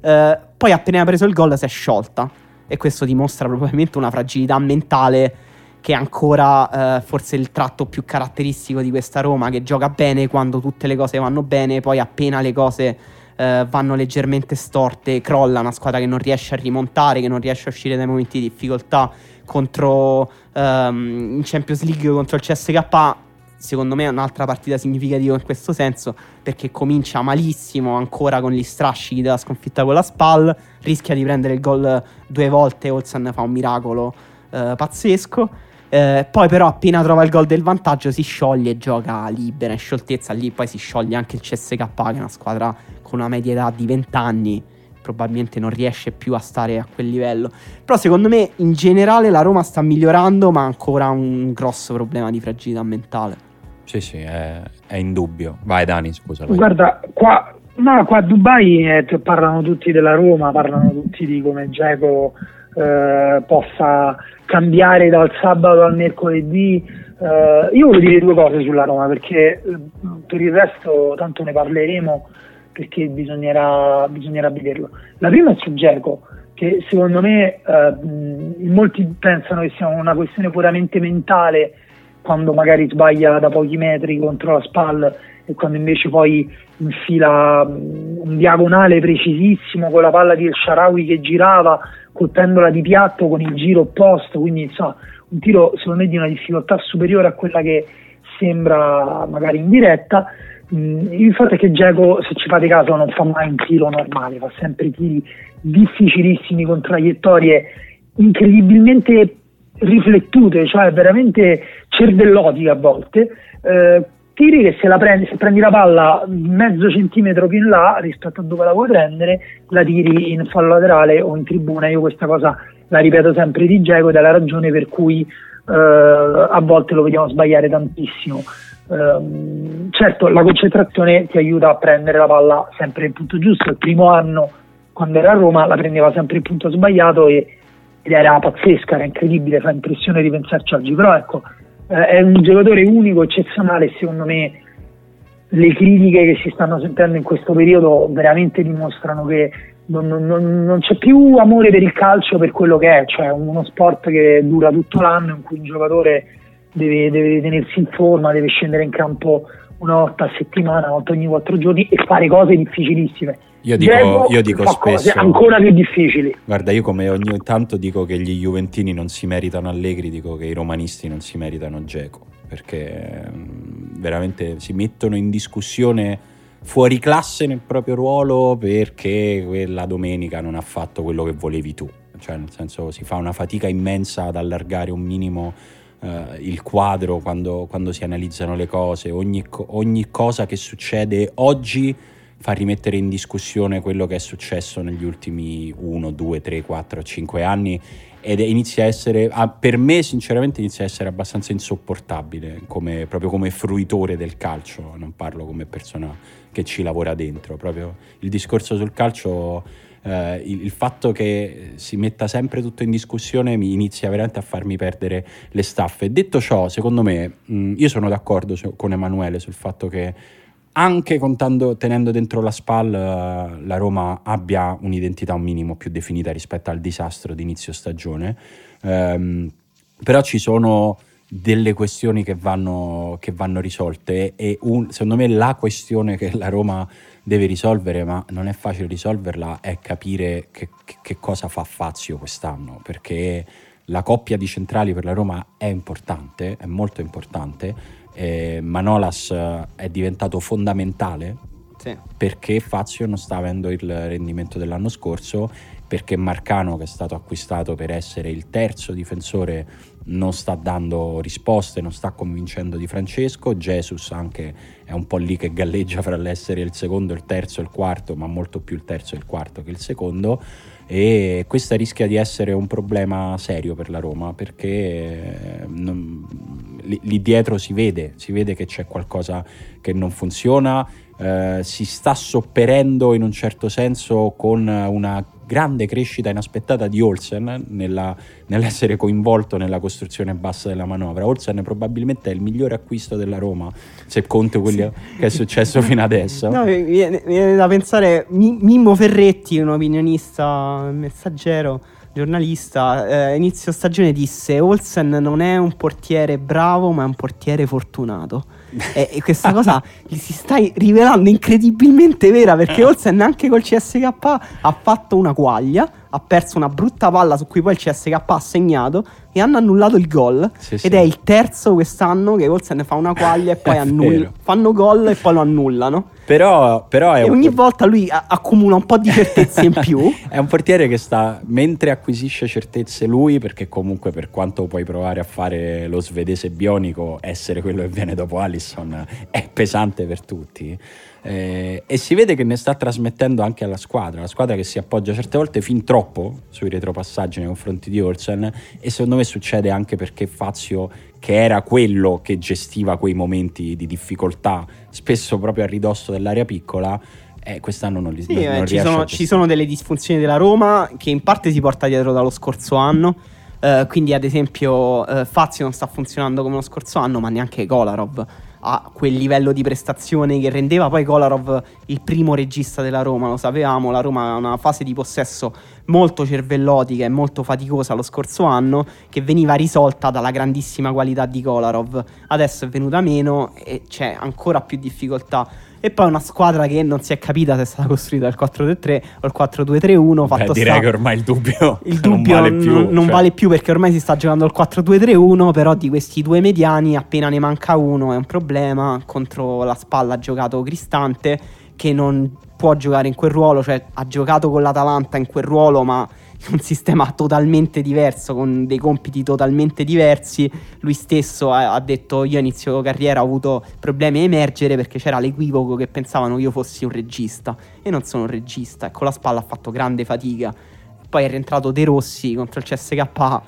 Uh, poi, appena ha preso il gol, si è sciolta. E questo dimostra probabilmente una fragilità mentale che è ancora forse il tratto più caratteristico di questa Roma, che gioca bene quando tutte le cose vanno bene, poi appena le cose eh, vanno leggermente storte, crolla una squadra che non riesce a rimontare, che non riesce a uscire dai momenti di difficoltà contro ehm, in Champions League contro il CSK. Secondo me è un'altra partita significativa in questo senso perché comincia malissimo ancora con gli strascichi della sconfitta con la Spal, rischia di prendere il gol due volte, Olsen fa un miracolo eh, pazzesco. Eh, poi però appena trova il gol del vantaggio si scioglie e gioca libera in scioltezza, lì poi si scioglie anche il CSK che è una squadra con una media età di 20 anni probabilmente non riesce più a stare a quel livello. Però secondo me in generale la Roma sta migliorando, ma ha ancora un grosso problema di fragilità mentale. Sì, sì, è, è indubbio. Vai Dani, scusa. Guarda, qua, no, qua a Dubai eh, parlano tutti della Roma, parlano tutti di come Geco eh, possa cambiare dal sabato al mercoledì. Eh, io voglio dire due cose sulla Roma, perché eh, per il resto tanto ne parleremo perché bisognerà, bisognerà vederlo. La prima è su Geco, che secondo me eh, molti pensano che sia una questione puramente mentale quando magari sbaglia da pochi metri contro la spalla e quando invece poi infila un diagonale precisissimo con la palla di El Sharawi che girava colpendola di piatto con il giro opposto, quindi insomma un tiro secondo me di una difficoltà superiore a quella che sembra magari in diretta Mm, il fatto è che Geco, se ci fate caso, non fa mai un tiro normale, fa sempre tiri difficilissimi con traiettorie incredibilmente riflettute, cioè veramente cervellotiche a volte. Eh, tiri che se, la prendi, se prendi la palla mezzo centimetro più in là rispetto a dove la vuoi prendere, la tiri in fallo laterale o in tribuna. Io questa cosa la ripeto sempre di Geco ed è la ragione per cui eh, a volte lo vediamo sbagliare tantissimo. Um, certo, la concentrazione ti aiuta a prendere la palla sempre nel punto giusto. Il primo anno, quando era a Roma, la prendeva sempre il punto sbagliato e, ed era pazzesca, era incredibile, fa impressione di pensarci oggi. Però ecco, eh, è un giocatore unico, eccezionale secondo me le critiche che si stanno sentendo in questo periodo veramente dimostrano che non, non, non, c'è più amore per il calcio per quello che è, cioè uno sport che dura tutto l'anno in cui un giocatore deve, deve tenersi in forma, deve scendere in campo una volta a settimana, una volta ogni quattro giorni e fare cose difficilissime. Io dico, io dico spesso ancora più difficili. Guarda, io come ogni tanto dico che gli Juventini non si meritano Allegri, dico che i romanisti non si meritano Geco, perché mm, veramente si mettono in discussione fuori classe nel proprio ruolo perché quella domenica non ha fatto quello che volevi tu. Cioè, nel senso, si fa una fatica immensa ad allargare un minimo Uh, il quadro quando, quando, si analizzano le cose, ogni, ogni, cosa che succede oggi fa rimettere in discussione quello che è successo negli ultimi 1, 2, 3, 4, 5 anni ed inizia a essere, per me sinceramente inizia a essere abbastanza insopportabile come, proprio come fruitore del calcio, non parlo come persona che ci lavora dentro, proprio il discorso sul calcio eh, il, il, fatto che si metta sempre tutto in discussione mi inizia veramente a farmi perdere le staffe. Detto ciò, secondo me, mh, io sono d'accordo su, con Emanuele sul fatto che anche contando, tenendo dentro la SPAL uh, la Roma abbia un'identità un minimo più definita rispetto al disastro di inizio stagione, um, però ci sono delle questioni che vanno, che vanno risolte e un, secondo me la questione che la Roma deve risolvere, ma non è facile risolverla, è capire che, che cosa fa Fazio quest'anno, perché la coppia di centrali per la Roma è importante, è molto importante. Eh, Manolas eh, è diventato fondamentale sì. perché Fazio non sta avendo il rendimento dell'anno scorso perché Marcano che è stato acquistato per essere il terzo difensore non sta dando risposte, non sta convincendo Di Francesco, Jesus anche è un po' lì che galleggia fra l'essere il secondo, il terzo e il quarto, ma molto più il terzo e il quarto che il secondo e questo rischia di essere un problema serio per la Roma perché eh, non, lì, lì, dietro si vede, si vede che c'è qualcosa che non funziona, eh, si sta sopperendo in un certo senso con una grande crescita inaspettata di Olsen nella, nell'essere coinvolto nella costruzione bassa della manovra. Olsen probabilmente è il migliore acquisto della Roma, se conto quello sì. che è successo fino adesso. No, mi, viene, mi viene da pensare, Mimmo Ferretti, un opinionista messaggero, giornalista, eh, inizio stagione disse Olsen non è un portiere bravo ma è un portiere fortunato e, e, questa cosa si sta rivelando incredibilmente vera perché Olsen anche col CSK ha fatto una quaglia ha perso una brutta palla su cui poi il CSK ha segnato e hanno annullato il gol. Sì, ed sì. è il terzo quest'anno che Olsen fa una quaglia e poi annulla. Fanno gol e poi lo annullano. Però, però e ogni por- volta lui a- accumula un po' di certezze in più. è un portiere che sta, mentre acquisisce certezze lui, perché comunque per quanto puoi provare a fare lo svedese bionico, essere quello che viene dopo Allison è pesante per tutti eh, e si vede che ne sta trasmettendo anche alla squadra, la squadra che si appoggia certe volte fin troppo sui retropassaggi nei confronti di Olsen e secondo me succede anche perché Fazio che era quello che gestiva quei momenti di difficoltà, spesso proprio a ridosso dell'area piccola, eh, quest'anno non li sì, non, eh, ci, sono, ci sono delle disfunzioni della Roma che in parte si porta dietro dallo scorso anno. Uh, quindi, ad esempio, uh, Fazio non sta funzionando come lo scorso anno, ma neanche Kolarov a quel livello di prestazione che rendeva. Poi Kolarov il primo regista della Roma, lo sapevamo, la Roma ha una fase di possesso molto cervellotica e molto faticosa lo scorso anno che veniva risolta dalla grandissima qualità di Kolarov, adesso è venuta meno e c'è ancora più difficoltà e poi una squadra che non si è capita se è stata costruita il 4-3-3 o il 4-2-3-1. Beh, direi sta... che ormai il dubbio, il dubbio non, vale più, non, non cioè... vale più perché ormai si sta giocando il 4-2-3-1, però di questi due mediani appena ne manca uno è un problema. Contro la spalla ha giocato Cristante che non può giocare in quel ruolo, cioè ha giocato con l'Atalanta in quel ruolo ma un sistema totalmente diverso, con dei compiti totalmente diversi. Lui stesso ha, ha detto: Io inizio carriera ho avuto problemi a emergere perché c'era l'equivoco che pensavano io fossi un regista. E non sono un regista, e con la spalla ha fatto grande fatica. Poi è rientrato De Rossi contro il CSK.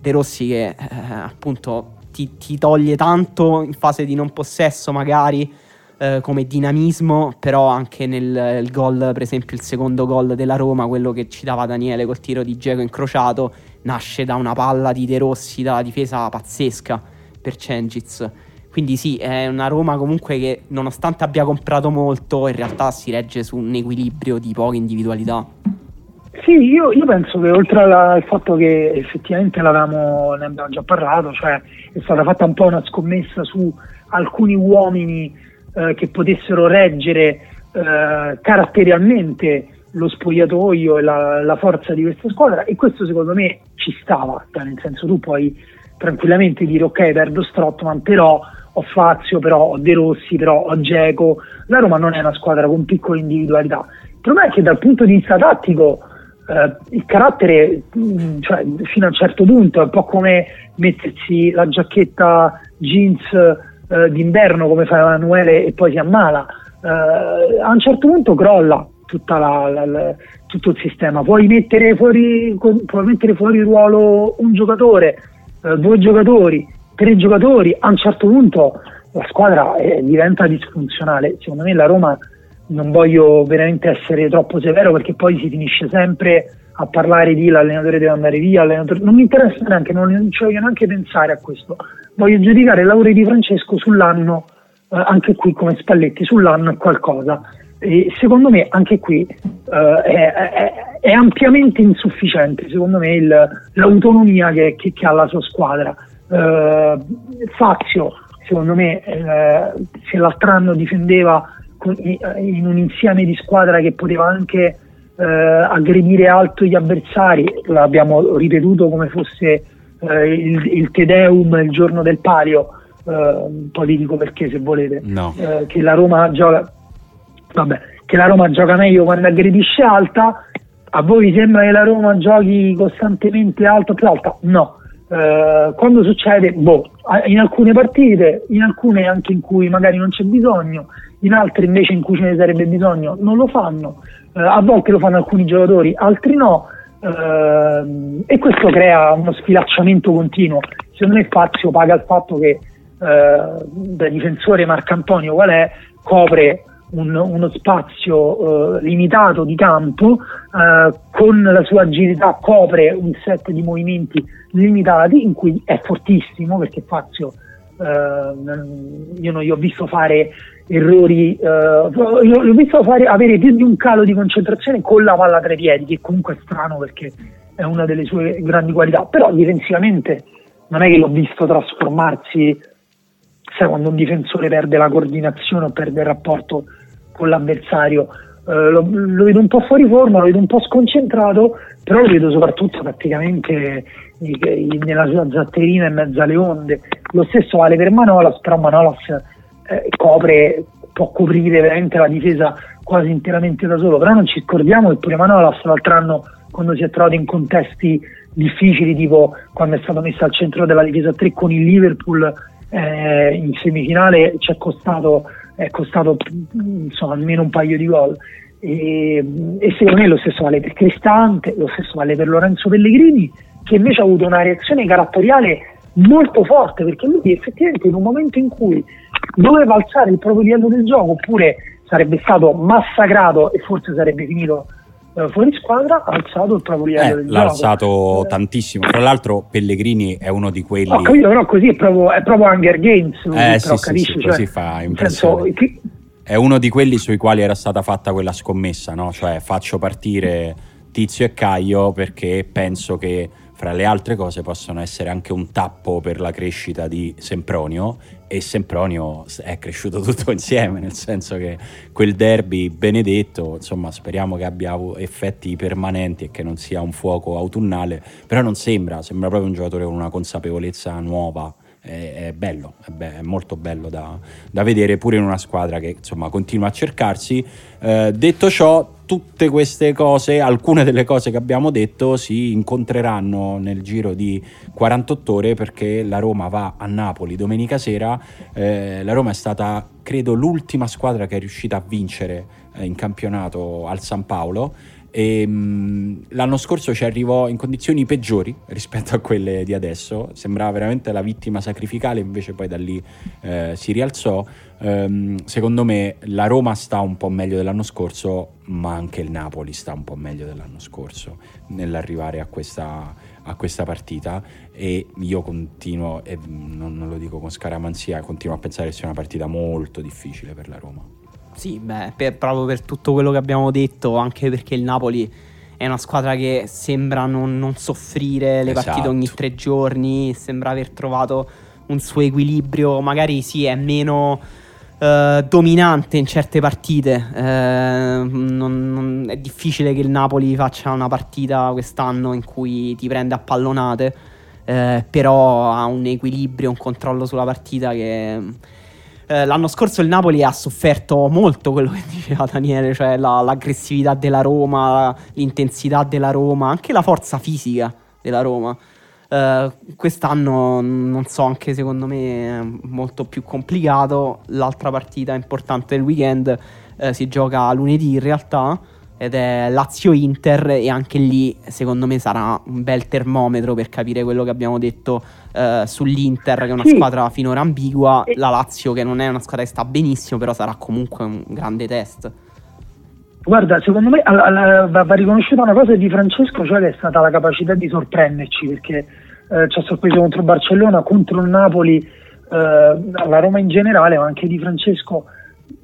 De Rossi che eh, appunto ti, ti toglie tanto in fase di non possesso, magari eh, come dinamismo, però anche nel gol, per esempio il secondo gol della Roma, quello che ci dava Daniele col tiro di Geco incrociato, nasce da una palla di De Rossi dalla difesa pazzesca per Cengiz. Quindi sì, è una Roma comunque che nonostante abbia comprato molto, in realtà si regge su un equilibrio di poche individualità. Sì, io, io penso che oltre al fatto che effettivamente ne abbiamo già parlato, cioè è stata fatta un po' una scommessa su alcuni uomini eh, che potessero reggere eh, caratterialmente lo spogliatoio e la, la, forza di questa squadra. E questo secondo me ci stava, cioè, nel senso tu puoi tranquillamente dire ok perdo Strottman però ho Fazio, però ho De Rossi, però ho Geco, la Roma non è una squadra con piccole individualità, il problema è che dal punto di vista tattico eh, il carattere mm, cioè, fino a un certo punto è un po' come mettersi la giacchetta jeans eh, d'inverno come fa Emanuele e poi si ammala, eh, a un certo punto crolla la, la, la, tutto il sistema. Puoi mettere fuori, puoi mettere fuori ruolo un giocatore, eh, due giocatori, tre giocatori, a un certo punto la squadra eh, diventa disfunzionale. Secondo me la Roma non voglio veramente essere troppo severo perché poi si finisce sempre a parlare di l'allenatore deve andare via, non mi interessa neanche, non ci voglio neanche pensare a questo. Voglio giudicare lavoro di Francesco sull'anno, eh, anche qui come Spalletti, sull'anno è qualcosa. E secondo me anche qui eh, è, è, è, ampiamente insufficiente, secondo me, il, l'autonomia che, che, che, ha la sua squadra. Eh, Fazio, secondo me, eh, se l'altro anno difendeva in un insieme di squadra che poteva anche eh, aggredire alto gli avversari, l'abbiamo ripetuto come fosse eh, il, il Tedeum il giorno del Palio, eh, poi vi dico perché se volete, no. Eh, che la Roma gioca vabbè, che la Roma gioca meglio quando aggredisce alta, a voi sembra che la Roma giochi costantemente alto più alta? No. Uh, quando succede? Boh, in alcune partite, in alcune anche in cui magari non c'è bisogno, in altre invece in cui ce ne sarebbe bisogno non lo fanno, uh, a volte lo fanno alcuni giocatori, altri no, uh, e questo crea uno sfilacciamento continuo. Secondo me Fazio paga il fatto che da difensore Marcantonio qual è, copre un, uno spazio eh, limitato di campo, eh, con la sua agilità copre un set di movimenti limitati in cui è fortissimo perché eh, io non gli ho visto fare errori, eh, gli ho visto fare, avere più di un calo di concentrazione con la palla tra i piedi, che comunque è strano perché è una delle sue grandi qualità, però difensivamente non è che l'ho visto trasformarsi sai quando un difensore perde la coordinazione o perde il rapporto con l'avversario. Eh, lo, lo, vedo un po' fuori forma, lo vedo un po' sconcentrato, però lo vedo soprattutto praticamente nella sua zatterina in mezzo alle onde. Lo stesso vale per Manolas, però Manolas eh, copre, può coprire veramente la difesa quasi interamente da solo, però non ci scordiamo che pure Manolas l'altro anno quando si è trovato in contesti difficili, tipo quando è stato messo al centro della difesa 3 con il Liverpool eh, in semifinale ci è costato è costato insomma, almeno un paio di gol. E, e, secondo me lo stesso vale per Cristante, lo stesso vale per Lorenzo Pellegrini, che invece ha avuto una reazione caratteriale molto forte, perché lui effettivamente in un momento in cui doveva alzare il proprio livello del gioco, oppure sarebbe stato massacrato e forse sarebbe finito eh, fuori squadra ha alzato il proprio livello eh, l'ha alzato tantissimo. Tra l'altro Pellegrini è uno di quelli ho capito però così è proprio, è proprio Hunger Games eh, sì, sì, sì, cioè, così fa impressione. senso, è uno di quelli sui quali era stata fatta quella scommessa no? cioè faccio partire Tizio e Caio perché penso che fra le altre cose possono essere anche un tappo per la crescita di Sempronio e Sempronio è cresciuto tutto insieme, nel senso che quel derby benedetto, insomma, speriamo che abbia effetti permanenti e che non sia un fuoco autunnale, però non sembra, sembra proprio un giocatore con una consapevolezza nuova è, è bello, è, be- è, molto bello da, da, vedere pure in una squadra che insomma continua a cercarsi. Eh, detto ciò, tutte queste cose, alcune delle cose che abbiamo detto si incontreranno nel giro di 48 ore perché la Roma va a Napoli domenica sera. Eh, la Roma è stata, credo, l'ultima squadra che è riuscita a vincere eh, in campionato al San Paolo e, mh, l'anno scorso ci arrivò in condizioni peggiori rispetto a quelle di adesso, sembrava veramente la vittima sacrificale, invece poi da lì eh, si rialzò. Um, secondo me la Roma sta un po' meglio dell'anno scorso, ma anche il Napoli sta un po' meglio dell'anno scorso nell'arrivare a questa, a questa partita e io continuo, e non, non lo dico con scaramanzia, continuo a pensare che sia una partita molto difficile per la Roma. Sì, beh, per, proprio per tutto quello che abbiamo detto, anche perché il Napoli è una squadra che sembra non, non soffrire le esatto. partite ogni tre giorni, sembra aver trovato un suo equilibrio, magari sì, è meno uh, dominante in certe partite. Uh, non, non, è difficile che il Napoli faccia una partita quest'anno in cui ti prende a pallonate, uh, però ha un equilibrio, un controllo sulla partita che eh, l'anno scorso il Napoli ha sofferto molto quello che diceva Daniele, cioè la, l'aggressività della Roma, l'intensità della Roma, anche la forza fisica della Roma. Uh, quest'anno non so, anche secondo me è molto più complicato. L'altra partita importante del weekend uh, si gioca lunedì in realtà ed è Lazio-Inter e anche lì secondo me sarà un bel termometro per capire quello che abbiamo detto eh, sull'Inter che è una sì. squadra finora ambigua, e... la Lazio che non è una squadra che sta benissimo però sarà comunque un grande test. Guarda, secondo me alla, alla, va riconosciuta una cosa di Francesco, cioè che è stata la capacità di sorprenderci perché eh, ci ha sorpreso contro Barcellona, contro il Napoli, eh, la Roma in generale, ma anche di Francesco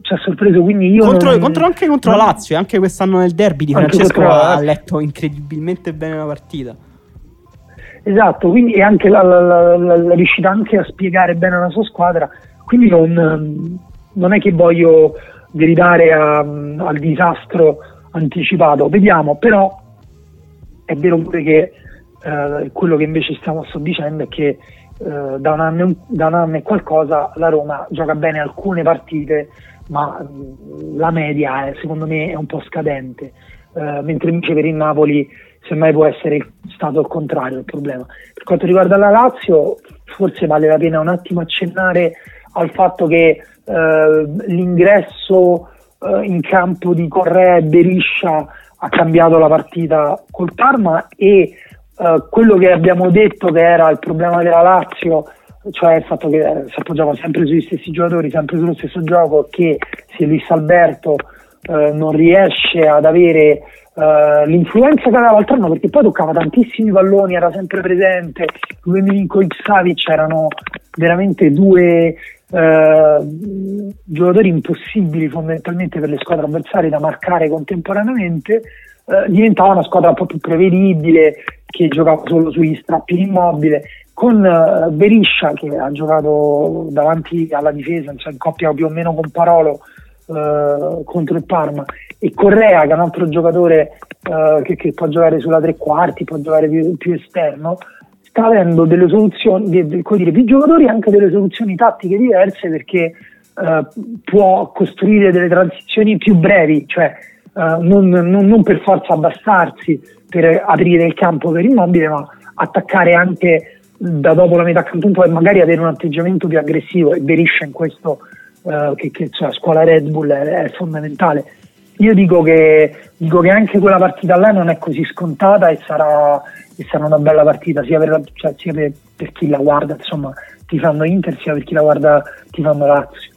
ci ha sorpreso. Quindi io contro, non, contro anche contro non, Lazio, anche quest'anno nel derby di Francesco ha letto incredibilmente bene la partita. Esatto, quindi è anche la, la, la, la, riuscita anche a spiegare bene la sua squadra. Quindi non, non è che voglio gridare a, al disastro anticipato, vediamo, però è vero pure che eh, quello che invece stiamo sto dicendo è che eh, da, un anno, da un anno e qualcosa la Roma gioca bene alcune partite ma la media è, secondo me è un po' scadente. eh, mentre invece per il Napoli semmai può essere stato il contrario il problema. Per quanto riguarda la Lazio, forse vale la pena un attimo accennare al fatto che eh, l'ingresso eh, in campo di Correa e Beriscia ha cambiato la partita col Parma e eh, quello che abbiamo detto che era il problema della Lazio cioè il fatto che eh, si appoggiava sempre sugli stessi giocatori, sempre sullo stesso gioco, che se Luis Alberto eh, non riesce ad avere uh, l'influenza che aveva l'altro anno perché poi toccava tantissimi palloni, era sempre presente, lui Milinkovic Savic erano veramente due uh, giocatori impossibili fondamentalmente per le squadre avversarie da marcare contemporaneamente, uh, diventava una squadra un po' più prevedibile che giocava solo sugli strappi immobile con Beriscia che ha giocato davanti alla difesa, cioè in coppia più o meno con Parolo uh, contro il Parma e Correa che è un altro giocatore uh, che, che, può giocare sulla tre quarti, può giocare più, più esterno, sta avendo delle soluzioni, de, de, dire, più giocatori anche delle soluzioni tattiche diverse perché uh, può costruire delle transizioni più brevi, cioè non, non, non, per forza abbassarsi per aprire il campo per immobile, ma attaccare anche da dopo la metà campo e magari avere un atteggiamento più aggressivo e Beriscia in questo uh, che, che cioè, scuola Red Bull è, è fondamentale. Io dico che, dico che, anche quella partita là non è così scontata e sarà, e sarà una bella partita sia, per, cioè, sia per, per, chi la guarda, insomma, ti fanno Inter, sia per chi la guarda ti fanno Lazio,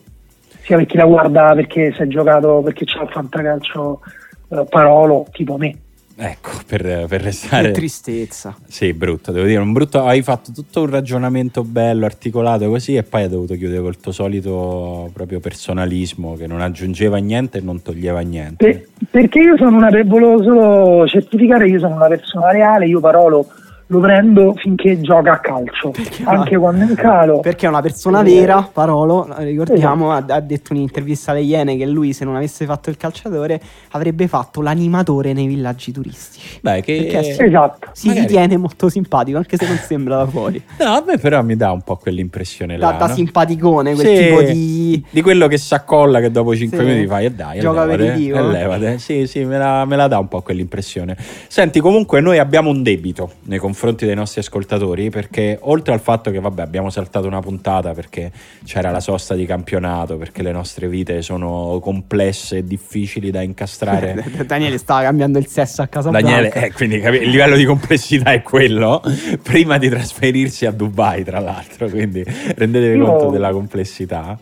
sia per chi la guarda perché si è giocato, perché c'è il fantacalcio uh, Parolo, tipo me. Ecco, per, per restare... Che tristezza. Sì, brutto, devo dire, un brutto... Hai fatto tutto un ragionamento bello, articolato così e poi hai dovuto chiudere col tuo solito proprio personalismo che non aggiungeva niente e non toglieva niente. Per, perché io sono una... volevo solo certificare, io sono una persona reale, io Parolo lo prendo finché gioca a calcio, perché anche no. quando è in calo. Perché è una persona vera, Parolo, ricordiamo, esatto. ha, ha, detto in un'intervista alle Iene che lui se non avesse fatto il calciatore avrebbe fatto l'animatore nei villaggi turistici. Beh, che perché esatto. si Magari... ritiene molto simpatico, anche se non sembra da fuori. No, a me però mi dà un po' quell'impressione da, là. Da no? simpaticone, quel sì, tipo di... Di quello che si accolla che dopo 5 sì. minuti fai e dai, Gioca levate, e levate. Sì, sì, me la, me la dà un po' quell'impressione. Senti, comunque noi abbiamo un debito nei confronti dei nostri ascoltatori ascoltatori perché oltre al fatto che vabbè abbiamo saltato una puntata perché c'era la sosta di campionato perché le nostre vite sono complesse e difficili da incastrare. Daniele stava cambiando il sesso a casa Daniele eh, quindi il livello di complessità è quello prima di trasferirsi a Dubai tra l'altro quindi rendetevi Io... conto della complessità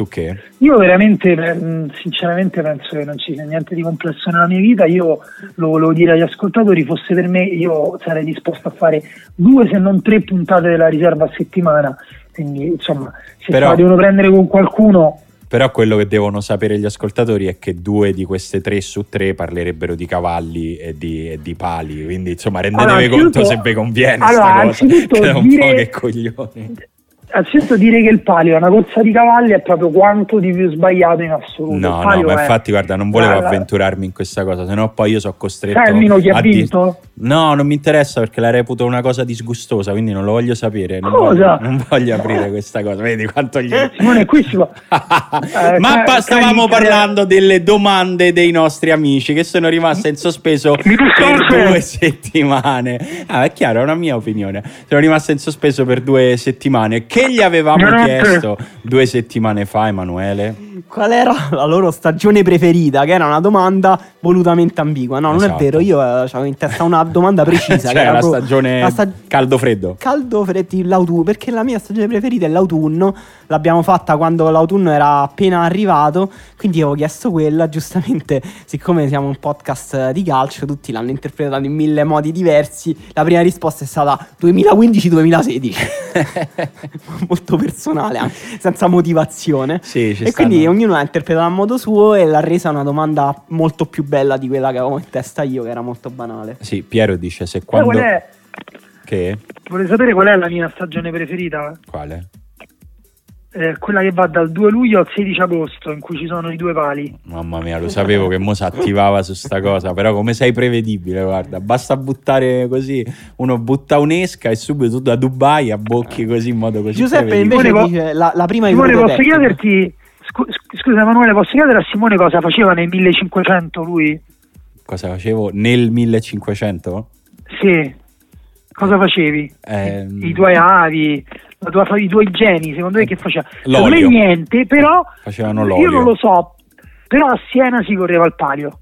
tu che? Io veramente, mm, sinceramente, penso che non ci sia niente di complesso nella mia vita. Io lo volevo dire agli ascoltatori: fosse per me, io sarei disposto a fare due, se non tre puntate della riserva a settimana. Quindi, insomma, se Però... devono prendere con qualcuno. Però quello che devono sapere gli ascoltatori è che due di queste tre su tre parlerebbero di cavalli e di, e di pali. Quindi, insomma, rendetevi allora, conto se vi conviene. Allora, cosa, che è un dire, po' che coglioni Anzitutto dire che il palio è una corsa di cavalli è proprio quanto di più sbagliato in assoluto. No, no, ma infatti guarda, non volevo la, avventurarmi in questa cosa, sennò poi io sono costretto Termino chi ha vinto? Di... No, non mi interessa perché la reputo una cosa disgustosa, quindi non lo voglio sapere. Non cosa? Voglio, non voglio aprire questa cosa. Vedi quanto gli... Eh, Simone, qui si eh, ma ca- stavamo carica... parlando delle domande dei nostri amici che sono rimaste in sospeso per due settimane. Ah, è chiaro, è una mia opinione. Sono rimaste in sospeso per due settimane. Che che gli avevamo chiesto due settimane fa, Emanuele? Qual era la loro stagione preferita? Che era una domanda volutamente ambigua. No, non esatto. è vero. Io eh, avevo in testa una domanda precisa. cioè, che era la stagione la stag... caldo-freddo. Caldo-freddo, l'autunno. Perché la mia stagione preferita è l'autunno. L'abbiamo fatta quando l'autunno era appena arrivato. Quindi avevo chiesto quella. Giustamente, siccome siamo un podcast di calcio, tutti l'hanno interpretato in mille modi diversi. La prima risposta è stata 2015-2016. Molto personale, anche, senza motivazizione. Sì, ci e stanno. quindi ognuno l'ha interpretata a modo suo e l'ha resa una domanda molto più bella di quella che avevo in testa io, che era molto banale. Sì, Piero dice se quando... Qual è? Che? Volete sapere qual è la mia stagione preferita? Quale? Eh, quella che va dal 2 luglio al 16 agosto in cui ci sono i due pali mamma mia lo sapevo che mo si attivava su sta cosa però come sei prevedibile guarda basta buttare così uno butta un'esca e subito tu da Dubai abbocchi così in modo così Giuseppe invece dice la, la prima Simone posso chiederti scusa Emanuele posso chiedere a Simone cosa faceva nel 1500 lui? cosa facevo nel 1500? Sì. Cosa facevi? Eh, I tuoi avi, tua, i tuoi geni, secondo me che faceva? L'olio. Secondo me niente, però Facevano l'olio. io non lo so, però a Siena si correva al palio.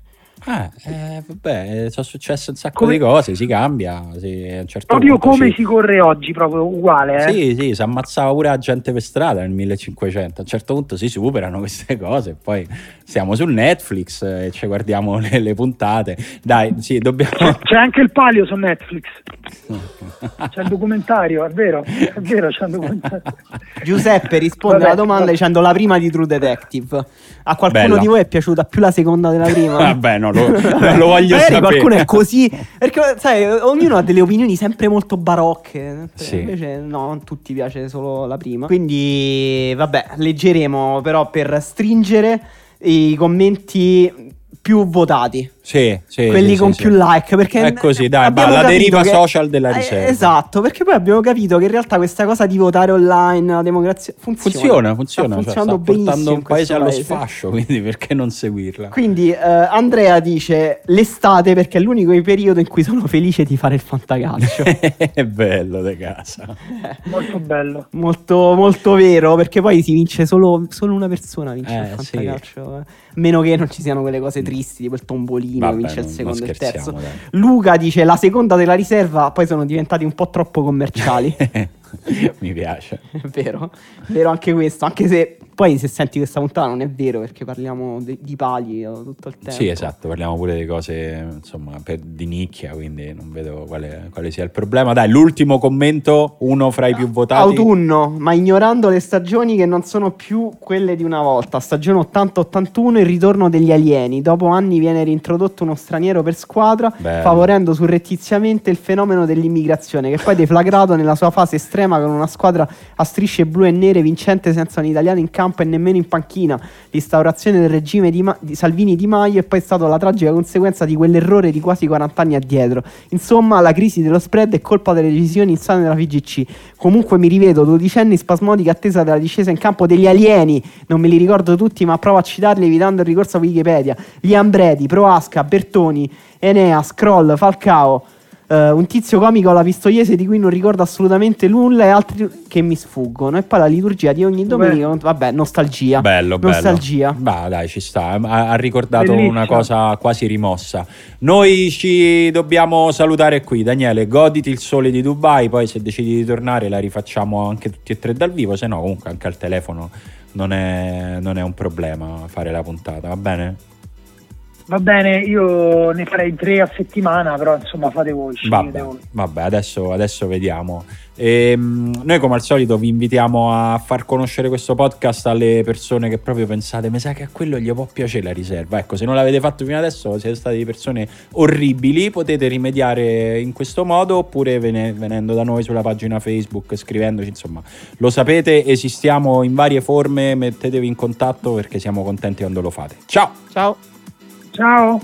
Ah, eh, vabbè, eh, sono successe un sacco Come- di cose, si cambia. Si, a un certo Proprio punto come ci- si corre oggi, proprio uguale. Eh? Sì, sì, si ammazzava pure la gente per strada nel 1500. A un certo punto si superano queste cose. Poi siamo su Netflix eh, e ci guardiamo le, le puntate. Dai, sì, dobbiamo. C'è anche il palio su Netflix. C'è il documentario, è vero, è vero, c'è il documentario. Giuseppe risponde Vabbè, alla domanda vabbè. dicendo la prima di True Detective. A qualcuno Bella. di voi è piaciuta più la seconda della prima? Vabbè, no, lo, lo voglio Magari sapere. qualcuno è così. Perché, sai, ognuno ha delle opinioni sempre molto barocche. Sì. Invece, no, a tutti piace solo la prima. Quindi, vabbè, leggeremo però per stringere i commenti più votati. Sì, sì, quelli sì, con sì, più sì. like perché È così, dai, abbiamo va, la deriva che- social della Eh, riserva. esatto perché poi abbiamo capito che in realtà questa cosa di votare online la democrazia funziona Funziona, funziona. sta cioè, sta portando un paese allo paese. sfascio, quindi perché non seguirla? quindi eh, Andrea dice l'estate perché è l'unico periodo in cui sono felice di fare il fantacalcio è bello de casa. Molto bello. molto, molto vero perché poi si vince solo, solo una persona vince Eh, il fantacalcio eh. a meno che non ci siano quelle cose tristi tipo il tombolino Vabbè, che vince il secondo e il terzo dai. Luca dice la seconda della riserva poi sono diventati un po' troppo commerciali Mi piace. È vero, è vero anche questo, anche se poi se senti questa puntata non è vero perché parliamo de- di pali eh, tutto il tempo. Sì, esatto, parliamo pure di cose insomma per- di nicchia, quindi non vedo quale, quale sia il problema. Dai, l'ultimo commento, uno fra i più votati. Autunno, ma ignorando le stagioni che non sono più quelle di una volta. Stagione 80-81, il ritorno degli alieni. Dopo anni viene reintrodotto uno straniero per squadra, Bello. favorendo surrettiziamente il fenomeno dell'immigrazione, che poi deflagrato nella sua fase estrema con una squadra a strisce blu e nere vincente senza un italiano in campo e nemmeno in panchina. L'instaurazione del regime di, Ma- di Salvini Di Maio è poi stata la tragica conseguenza di quell'errore di quasi 40 anni addietro. Insomma, la crisi dello spread è colpa delle decisioni insane della FGC. Comunque mi rivedo, dodicenni spasmodica attesa della discesa in campo degli alieni. Non me li ricordo tutti, ma provo a citarli evitando il ricorso a Wikipedia. Gli Ambredi, Proasca, Bertoni, Enea, Scroll, Falcao. Eh, un tizio comico alla pistoiese di cui non ricordo assolutamente nulla e altri che mi sfuggono. E poi la liturgia di ogni domenica. Vabbè, nostalgia. Bello, bello. Nostalgia. Bah, dai, ci sta. Ha, ha ricordato Bellissimo. una cosa quasi rimossa. Noi ci dobbiamo salutare qui. Daniele, goditi il sole di Dubai. Poi, se decidi di tornare, la rifacciamo anche tutti e tre dal vivo. Se no, comunque, anche al telefono non è, non è un problema fare la puntata. Va bene? Va bene, io ne farei tre a settimana, però insomma fate voi. Vabbè, voi. vabbè, adesso, adesso vediamo. Ehm, noi come al solito vi invitiamo a far conoscere questo podcast alle persone che proprio pensate, mi sa che a quello gli può piacere la riserva. Ecco, se non l'avete fatto fino adesso, siete stati persone orribili, potete rimediare in questo modo oppure vene- venendo da noi sulla pagina Facebook, scrivendoci, insomma, lo sapete, esistiamo in varie forme, mettetevi in contatto perché siamo contenti quando lo fate. Ciao! Ciao. Ciao.